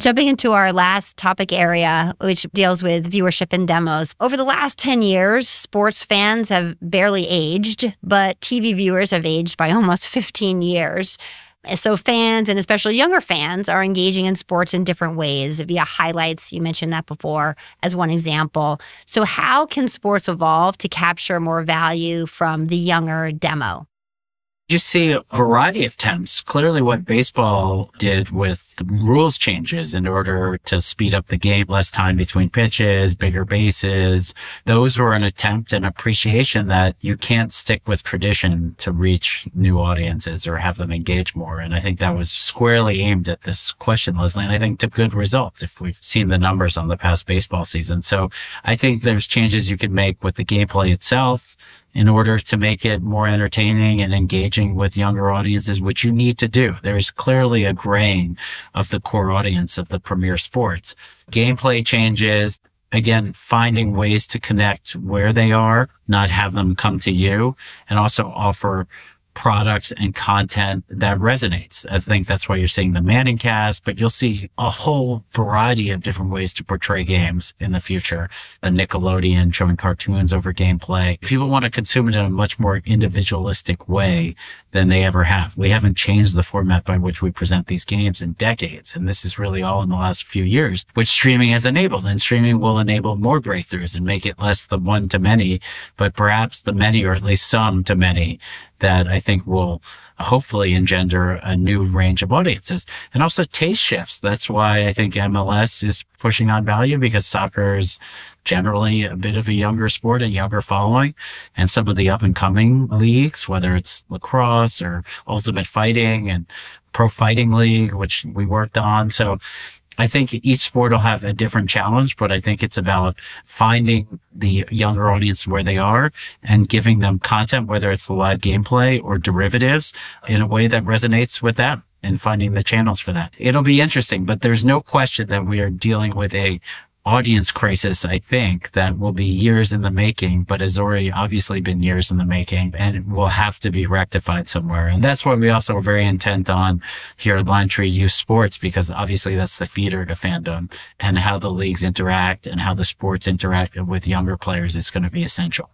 Jumping into our last topic area, which deals with viewership and demos. Over the last 10 years, sports fans have barely aged, but TV viewers have aged by [laughs] almost 15 years. So, fans and especially younger fans are engaging in sports in different ways via highlights. You mentioned that before as one example. So, how can sports evolve to capture more value from the younger demo? You see a variety of attempts. Clearly what baseball did with rules changes in order to speed up the game, less time between pitches, bigger bases. Those were an attempt and appreciation that you can't stick with tradition to reach new audiences or have them engage more. And I think that was squarely aimed at this question, Leslie. And I think to good results if we've seen the numbers on the past baseball season. So I think there's changes you can make with the gameplay itself in order to make it more entertaining and engaging with younger audiences, which you need to do. There's clearly a graying of the core audience of the premier sports. Gameplay changes. Again, finding ways to connect where they are, not have them come to you and also offer products and content that resonates. I think that's why you're seeing the Manning cast, but you'll see a whole variety of different ways to portray games in the future. The Nickelodeon showing cartoons over gameplay. People want to consume it in a much more individualistic way than they ever have. We haven't changed the format by which we present these games in decades. And this is really all in the last few years, which streaming has enabled and streaming will enable more breakthroughs and make it less the one to many, but perhaps the many or at least some to many that I think will hopefully engender a new range of audiences and also taste shifts. That's why I think MLS is pushing on value because soccer is generally a bit of a younger sport and younger following. And some of the up and coming leagues, whether it's lacrosse or ultimate fighting and pro fighting league, which we worked on. So I think each sport will have a different challenge, but I think it's about finding the younger audience where they are and giving them content, whether it's the live gameplay or derivatives in a way that resonates with them and finding the channels for that. It'll be interesting, but there's no question that we are dealing with a audience crisis, I think, that will be years in the making, but has already obviously been years in the making and will have to be rectified somewhere. And that's what we also are very intent on here at LionTree Youth Sports, because obviously that's the feeder to fandom and how the leagues interact and how the sports interact with younger players is going to be essential.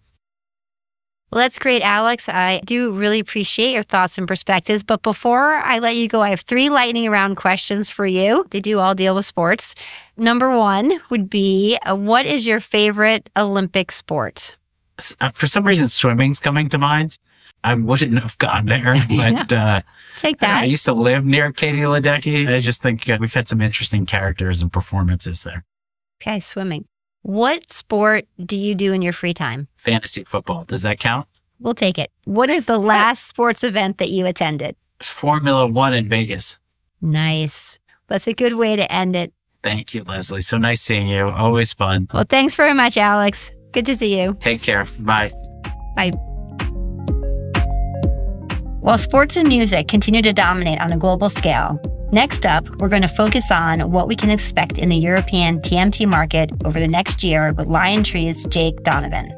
Well, that's great, Alex. I do really appreciate your thoughts and perspectives. But before I let you go, I have three lightning round questions for you. They do all deal with sports. Number one would be uh, What is your favorite Olympic sport? Uh, for some reason, swimming's coming to mind. I wouldn't have gone there, [laughs] but uh, take that. I used to live near Katie Ledecky. I just think uh, we've had some interesting characters and performances there. Okay, swimming. What sport do you do in your free time? Fantasy football. Does that count? We'll take it. What is the last sports event that you attended? Formula One in Vegas. Nice. That's a good way to end it. Thank you, Leslie. So nice seeing you. Always fun. Well, thanks very much, Alex. Good to see you. Take care. Bye. Bye. While sports and music continue to dominate on a global scale, Next up, we're going to focus on what we can expect in the European TMT market over the next year with LionTree's Jake Donavan.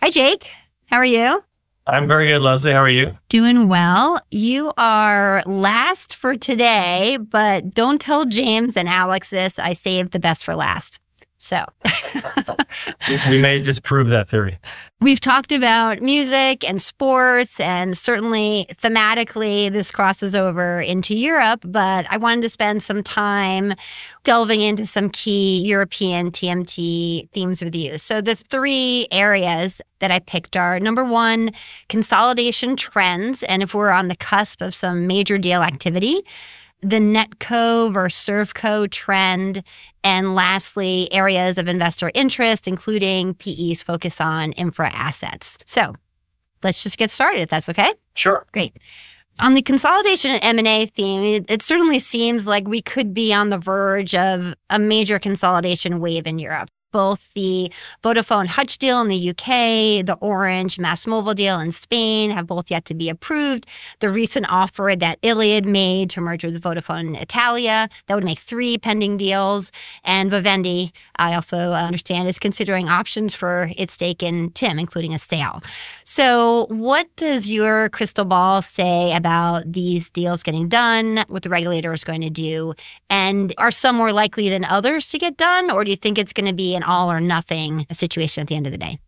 Hi, Jake. How are you? I'm very good, Leslie. How are you? Doing well. You are last for today, but don't tell James and Alex this. I saved the best for last. So we may just prove that theory. We've talked about music and sports, and certainly thematically, this crosses over into Europe. But I wanted to spend some time delving into some key European TMT themes with you. So, the three areas that I picked are number one, consolidation trends. And if we're on the cusp of some major deal activity, the netco versus servco trend, and lastly, areas of investor interest, including PE's focus on infra assets. So let's just get started if that's okay. Sure. Great. On the consolidation and M&A theme, it, it, certainly seems like we could be on the verge of a major consolidation wave in Europe both the Vodafone Hutch deal in the UK, the Orange MásMóvil deal in Spain have both yet to be approved. The recent offer that Iliad made to merge with Vodafone Italia, that would make three pending deals. And Vivendi, I also understand, is considering options for its stake in TIM, including a sale. So, what does your crystal ball say about these deals getting done, what the regulator is going to do? And are some more likely than others to get done? Or do you think it's going to be an all or nothing situation at the end of the day?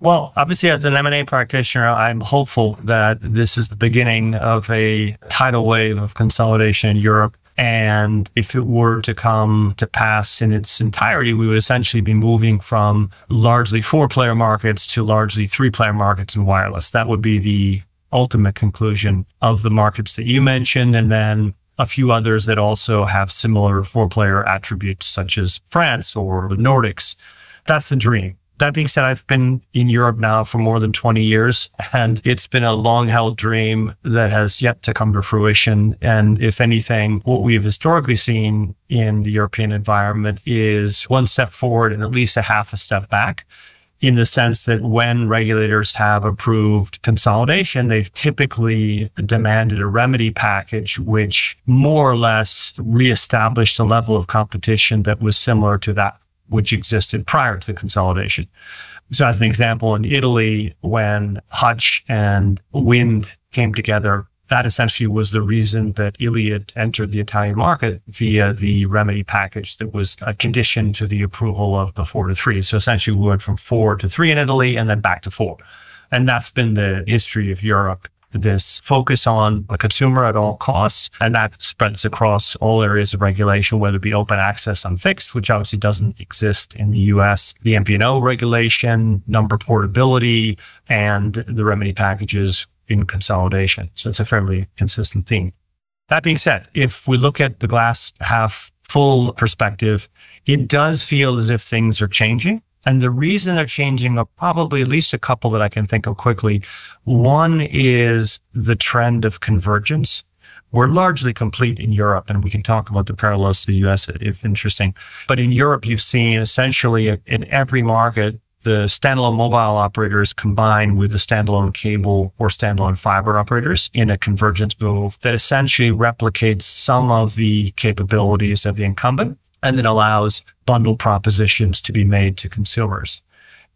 Well, obviously, as an M&A practitioner, I'm hopeful that this is the beginning of a tidal wave of consolidation in Europe. And if it were to come to pass in its entirety, we would essentially be moving from largely four player markets to largely three player markets in wireless. That would be the ultimate conclusion of the markets that you mentioned. And then a few others that also have similar four player attributes, such as France or the Nordics. That's the dream. That being said, I've been in Europe now for more than 20 years, and it's been a long held dream that has yet to come to fruition. And if anything, what we've historically seen in the European environment is one step forward and at least a half a step back in the sense that when regulators have approved consolidation, they've typically demanded a remedy package, which more or less reestablished a level of competition that was similar to that which existed prior to the consolidation. So as an example, in Italy, when Hutch and Wind came together, that essentially was the reason that Iliad entered the Italian market via the remedy package that was uh, a condition to the approval of the four to three. So essentially we went from four to three in Italy and then back to four. And that's been the history of Europe this focus on the consumer at all costs. And that spreads across all areas of regulation, whether it be open access on fixed, which obviously doesn't exist in the US, the MVNO regulation, number portability, and the remedy packages in consolidation. So it's a fairly consistent theme. That being said, if we look at the glass half full perspective, it does feel as if things are changing. And the reason they're changing are probably at least a couple that I can think of quickly. One is the trend of convergence. We're largely complete in Europe, and we can talk about the parallels to the US if interesting. But in Europe, you've seen essentially in every market, the standalone mobile operators combine with the standalone cable or standalone fiber operators in a convergence move that essentially replicates some of the capabilities of the incumbent and then allows bundle propositions to be made to consumers.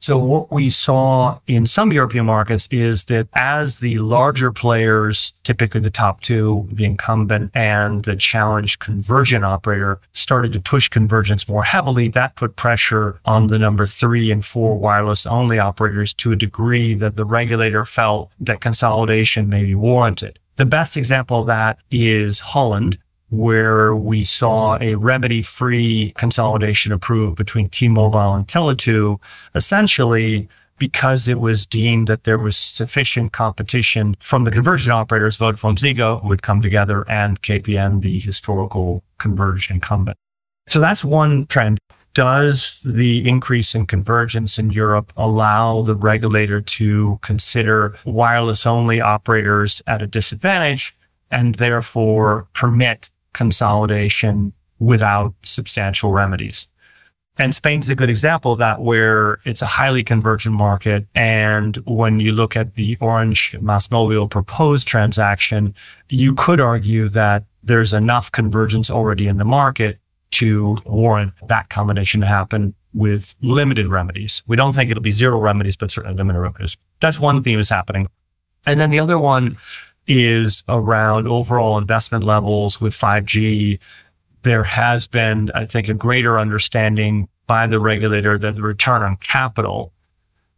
So what we saw in some European markets is that as the larger players, typically the top two, the incumbent and the challenged convergent operator started to push convergence more heavily, that put pressure on the number three and four wireless only operators to a degree that the regulator felt that consolidation may be warranted. The best example of that is Holland, where we saw a remedy free consolidation approved between T-Mobile and Tele2, essentially because it was deemed that there was sufficient competition from the convergent operators, Vodafone Ziggo, who would come together, and KPN, the historical converged incumbent. So that's one trend. Does the increase in convergence in Europe allow the regulator to consider wireless only operators at a disadvantage and therefore permit consolidation without substantial remedies. And Spain's a good example of that, where it's a highly convergent market. And when you look at the Orange MásMóvil proposed transaction, you could argue that there's enough convergence already in the market to warrant that combination to happen with limited remedies. We don't think it'll be zero remedies, but certainly limited remedies. That's one theme is happening. And then the other one is around overall investment levels with 5G. There has been, I think, a greater understanding by the regulator that the return on capital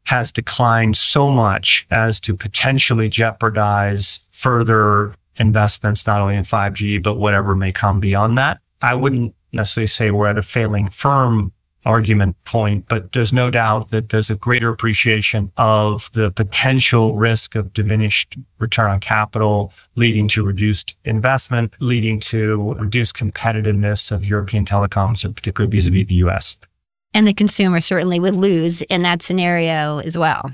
has declined so much as to potentially jeopardize further investments, not only in 5G, but whatever may come beyond that. I wouldn't necessarily say we're at a failing firm argument point, but there's no doubt that there's a greater appreciation of the potential risk of diminished return on capital, leading to reduced investment, leading to reduced competitiveness of European telecoms, and particularly vis-a-vis the US. And the consumer certainly would lose in that scenario as well.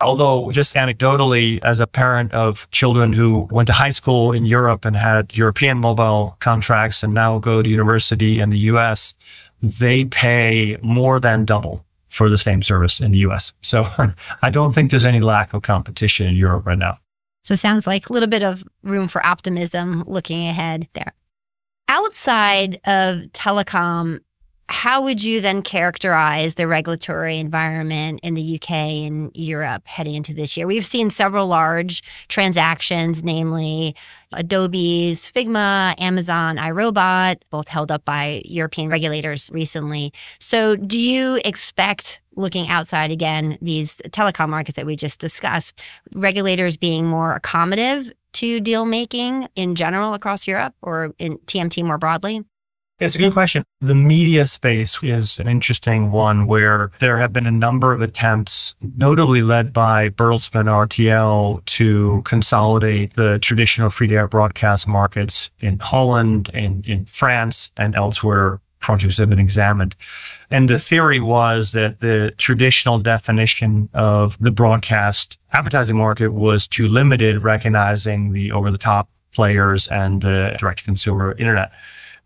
Although, just anecdotally, as a parent of children who went to high school in Europe and had European mobile contracts and now go to university in the US, they pay more than double for the same service in the US. So [laughs] I don't think there's any lack of competition in Europe right now. So sounds like a little bit of room for optimism looking ahead there. Outside of telecom, how would you then characterize the regulatory environment in the UK and Europe heading into this year? We've seen several large transactions, namely Adobe's Figma, Amazon iRobot, both held up by European regulators recently. So, do you expect, looking outside again, these telecom markets that we just discussed, regulators being more accommodative to deal making in general across Europe or in TMT more broadly? It's a good question. The media space is an interesting one where there have been a number of attempts, notably led by Bertelsmann RTL, to consolidate the traditional free to air broadcast markets in Holland and in France and elsewhere. Projects have been examined. And the theory was that the traditional definition of the broadcast advertising market was too limited, recognizing the over the top players and the direct to consumer internet.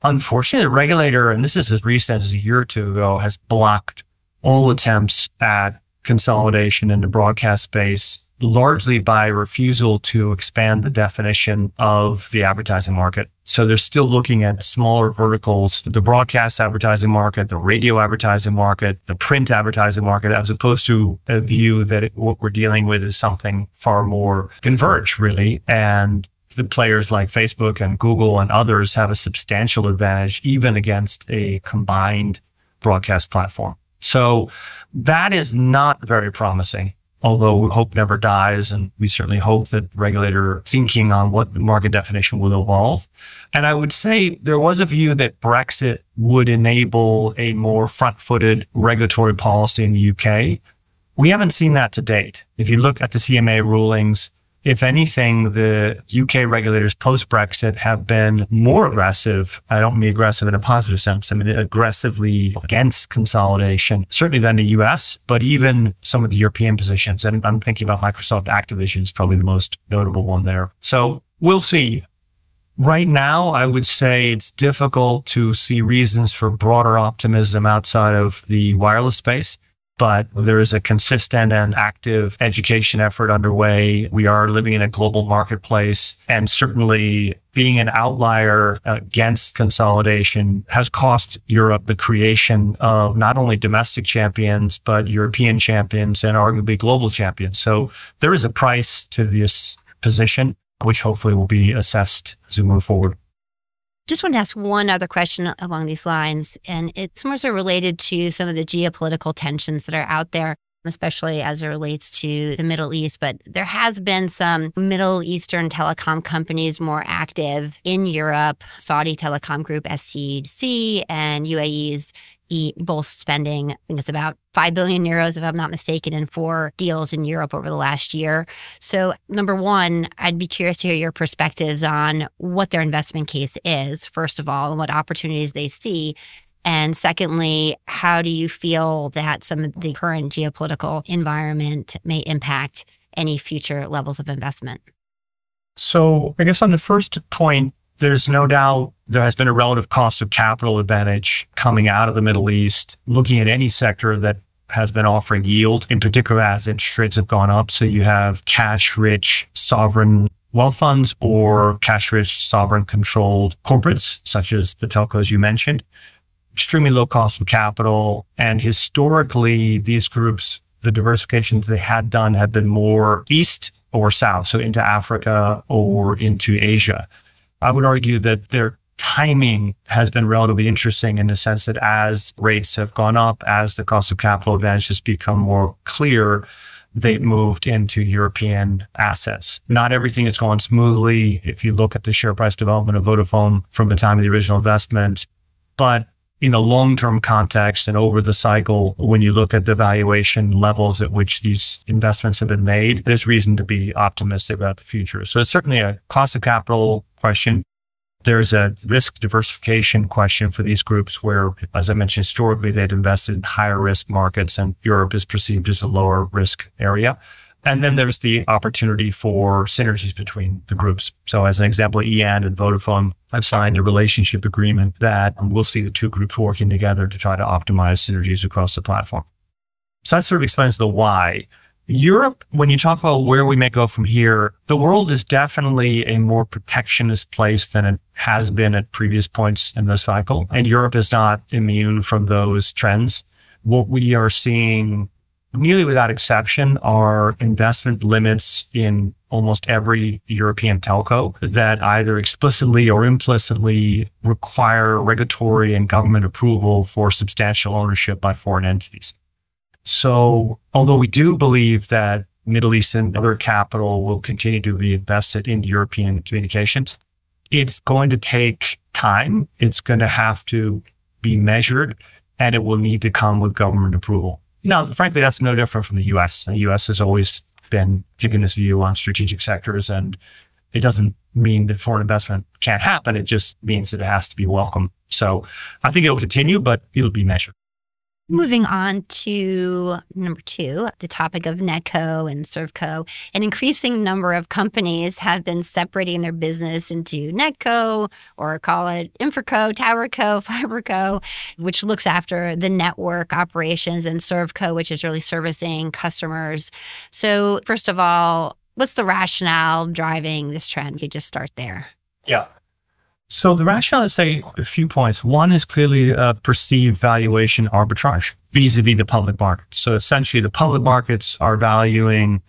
Unfortunately, the regulator, and this is as recent as a year or two ago, has blocked all attempts at consolidation in the broadcast space, largely by refusal to expand the definition of the advertising market. So they're still looking at smaller verticals, the broadcast advertising market, the radio advertising market, the print advertising market, as opposed to a view that it, what we're dealing with is something far more converged, really. And the players like Facebook and Google and others have a substantial advantage even against a combined broadcast platform. So that is not very promising. although hope never dies. And we certainly hope that regulator thinking on what market definition will evolve. And I would say there was a view that Brexit would enable a more front footed regulatory policy in the UK. We haven't seen that to date. If you look at the CMA rulings, if anything, the UK regulators post Brexit have been more aggressive. I don't mean aggressive in a positive sense. I mean aggressively against consolidation, certainly than the US, but even some of the European positions. And I'm thinking about Microsoft Activision is probably the most notable one there. So we'll see. Right now, I would say it's difficult to see reasons for broader optimism outside of the wireless space but there is a consistent and active education effort underway. We are living in a global marketplace and certainly being an outlier against consolidation has cost Europe the creation of not only domestic champions, but European champions and arguably global champions. So there is a price to this position, which hopefully will be assessed as we move forward. Just want to ask one other question along these lines, and it's more so related to some of the geopolitical tensions that are out there, especially as it relates to the Middle East. But there has been some Middle Eastern telecom companies more active in Europe, Saudi Telecom Group, STC, and UAE's both spending, I think it's about 5 billion euros, if I'm not mistaken, in four deals in Europe over the last year. So, number one, I'd be curious to hear your perspectives on what their investment case is, first of all, and what opportunities they see. And secondly, how do you feel that some of the current geopolitical environment may impact any future levels of investment? So, I guess on the first point, there's no doubt there has been a relative cost of capital advantage coming out of the Middle East, looking at any sector that has been offering yield, in particular as interest rates have gone up. So you have cash rich sovereign wealth funds or cash rich sovereign controlled corporates, such as the telcos you mentioned. Extremely low cost of capital. And historically, these groups, the diversification they had done had been more east or south, so into Africa or into Asia. I would argue that their timing has been relatively interesting in the sense that as rates have gone up, as the cost of capital advantage has become more clear, they've moved into European assets. Not everything has gone smoothly. If you look at the share price development of Vodafone from the time of the original investment, but in a long-term context and over the cycle, when you look at the valuation levels at which these investments have been made, there's reason to be optimistic about the future. So it's certainly a cost of capital question. There's a risk diversification question for these groups where, as I mentioned, historically, they'd invested in higher risk markets and Europe is perceived as a lower risk area. And then there's the opportunity for synergies between the groups. So as an example, e&, and Vodafone have signed a relationship agreement that we'll see the two groups working together to try to optimize synergies across the platform. So that sort of explains the why. Europe, when you talk about where we may go from here, the world is definitely a more protectionist place than it has been at previous points in the cycle. And Europe is not immune from those trends. What we are seeing nearly without exception are investment limits in almost every European telco that either explicitly or implicitly require regulatory and government approval for substantial ownership by foreign entities. So although we do believe that Middle East and other capital will continue to be invested in European communications, it's going to take time. It's going to have to be measured and it will need to come with government approval. Now, frankly, that's no different from the US. The US has always been taking this view on strategic sectors and it doesn't mean that foreign investment can't happen. It just means that it has to be welcome. So I think it'll continue, but it'll be measured. Moving on to number two, the topic of NetCo and ServCo. An increasing number of companies have been separating their business into NetCo or call it InfraCo, TowerCo, [laughs] FiberCo, which looks after the network operations, and ServCo, which is really servicing customers. So, first of all, what's the rationale driving this trend? You just start there. Yeah. So the rationale is say a few points. One is clearly a perceived valuation arbitrage vis-a-vis the public markets. So essentially the public markets are valuing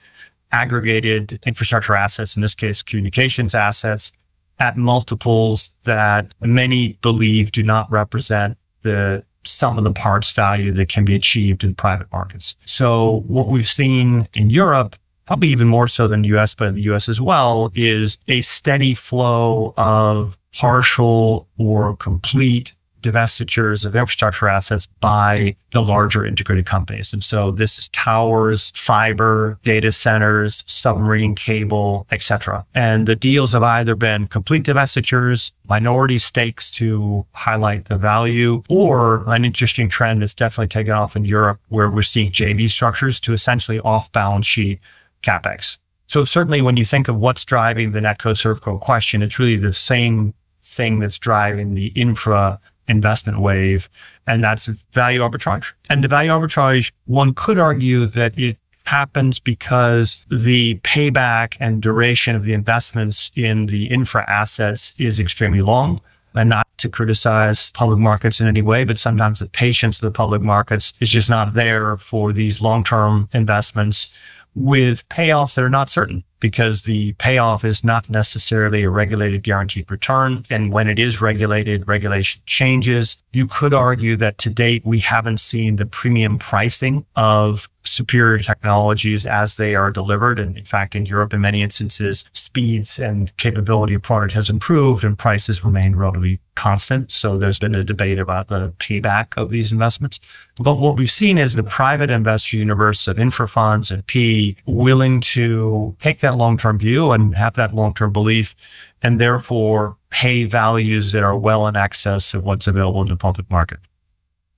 aggregated infrastructure assets, in this case, communications assets at multiples that many believe do not represent the sum of the parts value that can be achieved in private markets. So what we've seen in Europe, probably even more so than the US, but in the US as well, is a steady flow of partial or complete divestitures of infrastructure assets by the larger integrated companies. And so this is towers, fiber, data centers, submarine cable, etc. And the deals have either been complete divestitures, minority stakes to highlight the value, or an interesting trend that's definitely taken off in Europe where we're seeing JV structures to essentially off balance sheet capex. So certainly when you think of what's driving the Netco Servco question, it's really the same thing that's driving the infra investment wave, and that's value arbitrage. And the value arbitrage, one could argue that it happens because the payback and duration of the investments in the infra assets is extremely long. And not to criticize public markets in any way, but sometimes the patience of the public markets is just not there for these long-term investments with payoffs that are not certain because the payoff is not necessarily a regulated guaranteed return. And when it is regulated, regulation changes. You could argue that to date, we haven't seen the premium pricing of superior technologies as they are delivered. And in fact, in Europe, in many instances, speeds and capability of product has improved and prices remain relatively constant. So there's been a debate about the payback of these investments. But what we've seen is the private investor universe of infra funds and P willing to take that long-term view and have that long-term belief and therefore pay values that are well in excess of what's available in the public market.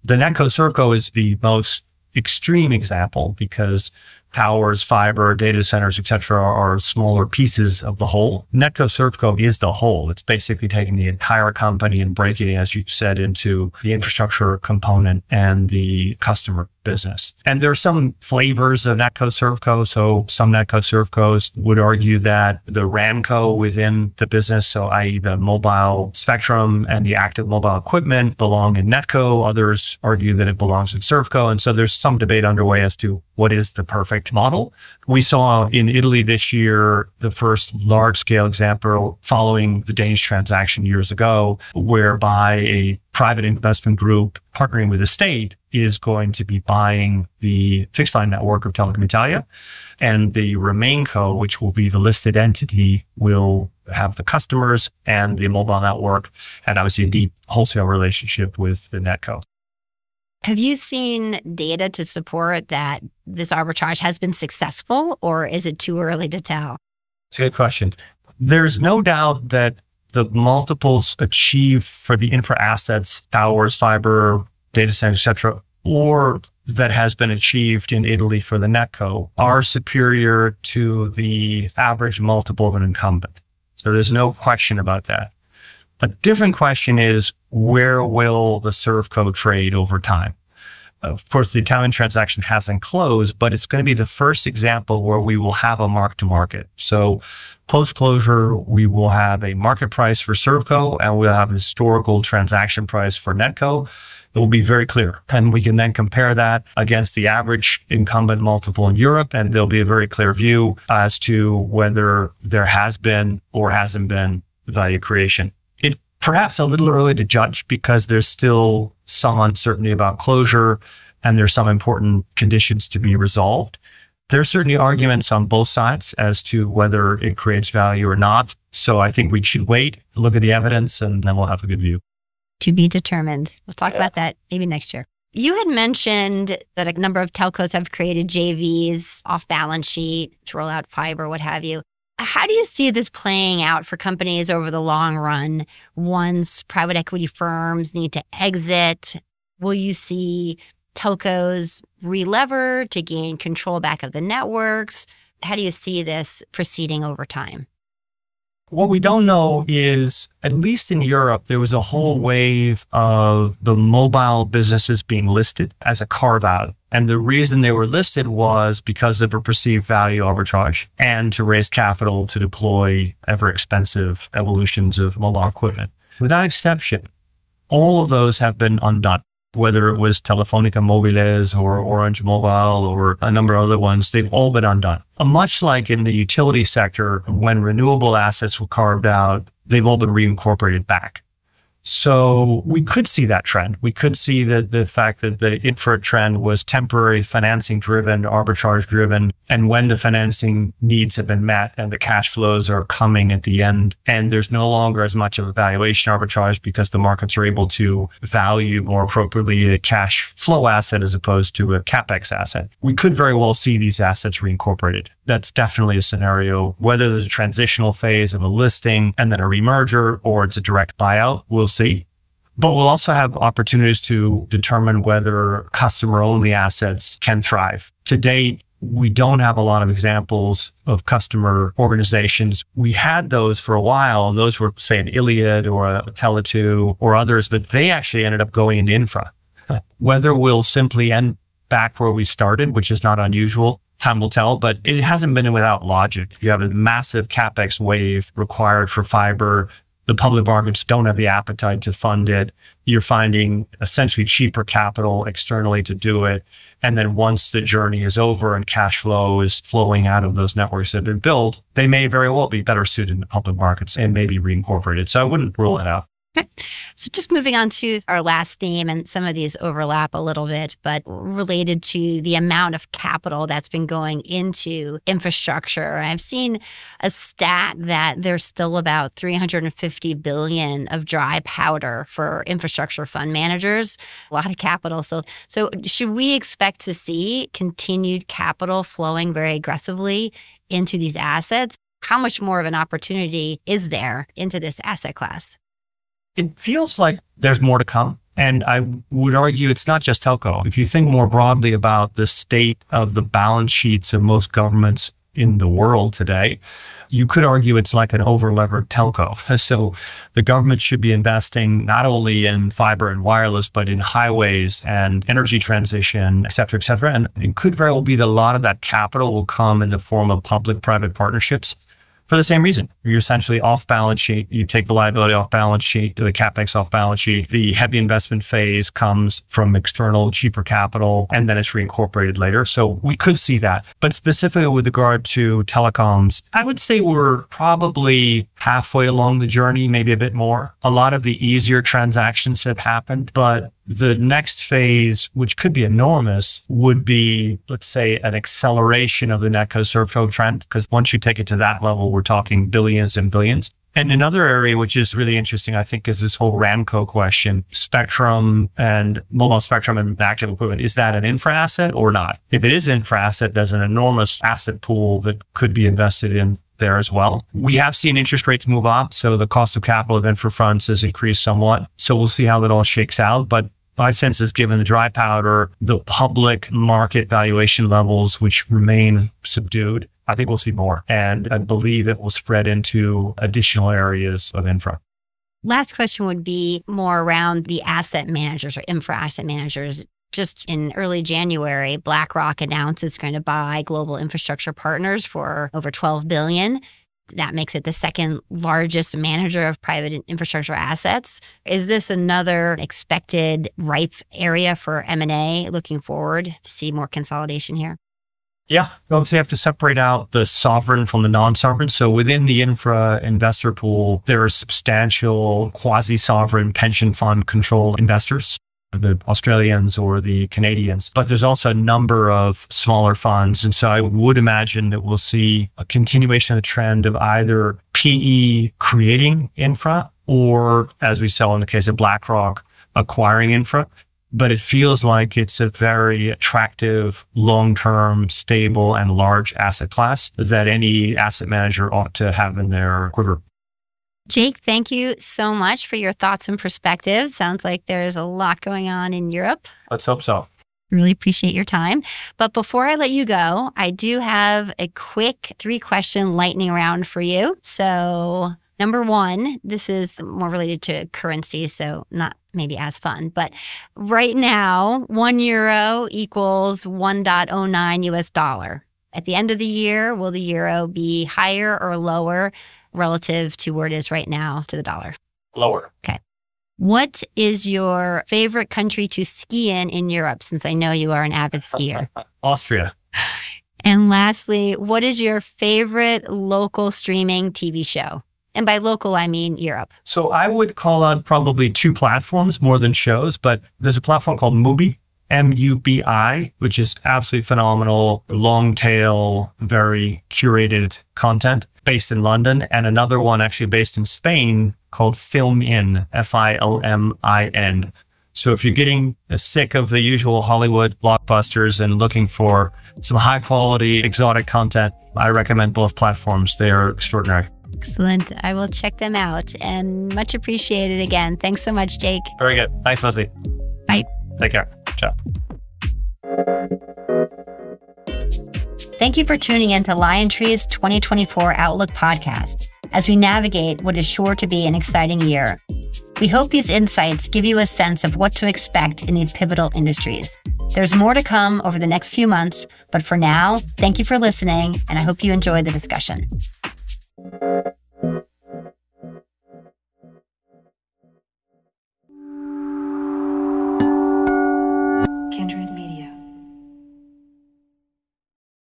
The Netco Servco is the most extreme example because towers, fiber, data centers, etc., are smaller pieces of the whole. Netco Servco is the whole. It's basically taking the entire company and breaking it, as you said, into the infrastructure component and the customer business. And there are some flavors of Netco Servco. So some Netco Servcos would argue that the RANco within the business, so i.e. the mobile spectrum and the active mobile equipment belong in Netco. Others argue that it belongs in Servco. And so there's some debate underway as to what is the perfect model. We saw in Italy this year the first large scale example following the Danish transaction years ago, whereby a private investment group partnering with the state is going to be buying the fixed line network of Telecom Italia. And the RemainCo, which will be the listed entity, will have the customers and the mobile network and obviously a deep wholesale relationship with the NetCo. Have you seen data to support that this arbitrage has been successful or is it too early to tell? It's a good question. There's no doubt that the multiples achieved for the infra assets, towers, fiber, data centers, etc., or that has been achieved in Italy for the netco are superior to the average multiple of an incumbent. So there's no question about that. A different question is where will the Servco trade over time? Uh, of course, the Italian transaction hasn't closed, but it's going to be the first example where we will have a mark to market. So post closure, we will have a market price for Servco and we'll have a historical transaction price for Netco. It will be very clear. And we can then compare that against the average incumbent multiple in Europe. And there'll be a very clear view as to whether there has been or hasn't been value creation perhaps a little early to judge because there's still some uncertainty about closure and there's some important conditions to be resolved. There's certainly arguments on both sides as to whether it creates value or not. So I think we should wait, look at the evidence, and then we'll have a good view. To be determined. We'll talk yeah. about that maybe next year. You had mentioned that a number of telcos have created JVs off balance sheet to roll out fiber, what have you. How do you see this playing out for companies over the long run once private equity firms need to exit? Will you see telcos relever to gain control back of the networks? How do you see this proceeding over time? What we don't know is, at least in Europe, there was a whole wave of the mobile businesses being listed as a carve out. And the reason they were listed was because of a perceived value arbitrage and to raise capital to deploy ever expensive evolutions of mobile equipment. Without exception, all of those have been undone whether it was Telefonica Mobiles or Orange Mobile or a number of other ones, they've all been undone. Uh, much like in the utility sector, when renewable assets were carved out, they've all been reincorporated back. So we could see that trend. We could see that the fact that the infra trend was temporary financing driven, arbitrage driven. And when the financing needs have been met and the cash flows are coming at the end, and there's no longer as much of a valuation arbitrage because the markets are able to value more appropriately a cash flow asset as opposed to a capex asset. We could very well see these assets reincorporated. That's definitely a scenario. Whether there's a transitional phase of a listing and then a remerger or it's a direct buyout, we'll see. But we'll also have opportunities to determine whether customer only assets can thrive. To date, we don't have a lot of examples of customer organizations. We had those for a while. Those were, say, an Iliad or a Tele2 or others, but they actually ended up going into infra. [laughs] Whether we'll simply end back where we started, which is not unusual, time will tell, but it hasn't been without logic. You have a massive capex wave required for fiber the public markets don't have the appetite to fund it. You're finding essentially cheaper capital externally to do it. And then once the journey is over and cash flow is flowing out of those networks that have been built, they may very well be better suited in the public markets and maybe reincorporated. So I wouldn't rule it out. Okay. So just moving on to our last theme, and some of these overlap a little bit, but related to the amount of capital that's been going into infrastructure. I've seen a stat that there's still about 350 billion of dry powder for infrastructure fund managers. A lot of capital. So, so should we expect to see continued capital flowing very aggressively into these assets? How much more of an opportunity is there into this asset class? It feels like there's more to come. And I would argue it's not just telco. If you think more broadly about the state of the balance sheets of most governments in the world today, you could argue it's like an over-levered telco. [laughs] So the government should be investing not only in fiber and wireless, but in highways and energy transition, et cetera, et cetera. And it could very well be that a lot of that capital will come in the form of public-private partnerships for the same reason. You're essentially off balance sheet. You take the liability off balance sheet, the capex off balance sheet. The heavy investment phase comes from external cheaper capital and then it's reincorporated later. So we could see that. But specifically with regard to telecoms, I would say we're probably halfway along the journey, maybe a bit more. A lot of the easier transactions have happened, but the next phase, which could be enormous, would be, let's say, an acceleration of the NetCo ServCo trend. Because once you take it to that level, we're talking billions and billions. And another area which is really interesting, I think, is this whole Ramco question. Spectrum and mobile spectrum and active equipment. Is that an infra asset or not? If it is infra asset, there's an enormous asset pool that could be invested in there as well. We have seen interest rates move up. So the cost of capital of infra funds has increased somewhat. So we'll see how that all shakes out. But my sense is given the dry powder, the public market valuation levels, which remain subdued, I think we'll see more. And I believe it will spread into additional areas of infra. Last question would be more around the asset managers or infra asset managers. Just in early January, BlackRock announced it's going to buy Global Infrastructure Partners for over 12 billion. That makes it the second largest manager of private infrastructure assets. Is this another expected ripe area for M&A looking forward to see more consolidation here? Yeah, you obviously have to separate out the sovereign from the non-sovereign. So within the infra investor pool, there are substantial quasi-sovereign pension fund controlled investors the Australians or the Canadians, but there's also a number of smaller funds. And so I would imagine that we'll see a continuation of the trend of either PE creating infra or, as we saw in the case of BlackRock, acquiring infra. But it feels like it's a very attractive, long-term, stable, and large asset class that any asset manager ought to have in their quiver. Jake, thank you so much for your thoughts and perspectives. Sounds like there's a lot going on in Europe. Let's hope so. Really appreciate your time. But before I let you go, I do have a quick three question lightning round for you. So, number one, this is more related to currency, so not maybe as fun, but right now, one euro equals 1.09 US dollar. At the end of the year, will the euro be higher or lower relative to where it is right now to the dollar? Lower. Okay. What is your favorite country to ski in in Europe, since I know you are an avid skier? [laughs] Austria. And lastly, what is your favorite local streaming TV show? And by local, I mean Europe. So I would call out probably two platforms more than shows, but there's a platform called Mubi, M U B I, which is absolutely phenomenal, long tail, very curated content based in London, and another one actually based in Spain called Filmin, F I L M I N. So if you're getting sick of the usual Hollywood blockbusters and looking for some high quality exotic content, I recommend both platforms. They are extraordinary. Excellent. I will check them out and much appreciated again. Thanks so much, Jake. Very good. Thanks, Leslie. Bye. Take care. Ciao. Thank you for tuning in to LionTree's 2024 Outlook podcast as we navigate what is sure to be an exciting year. We hope these insights give you a sense of what to expect in these pivotal industries. There's more to come over the next few months, but for now, thank you for listening, and I hope you enjoy the discussion.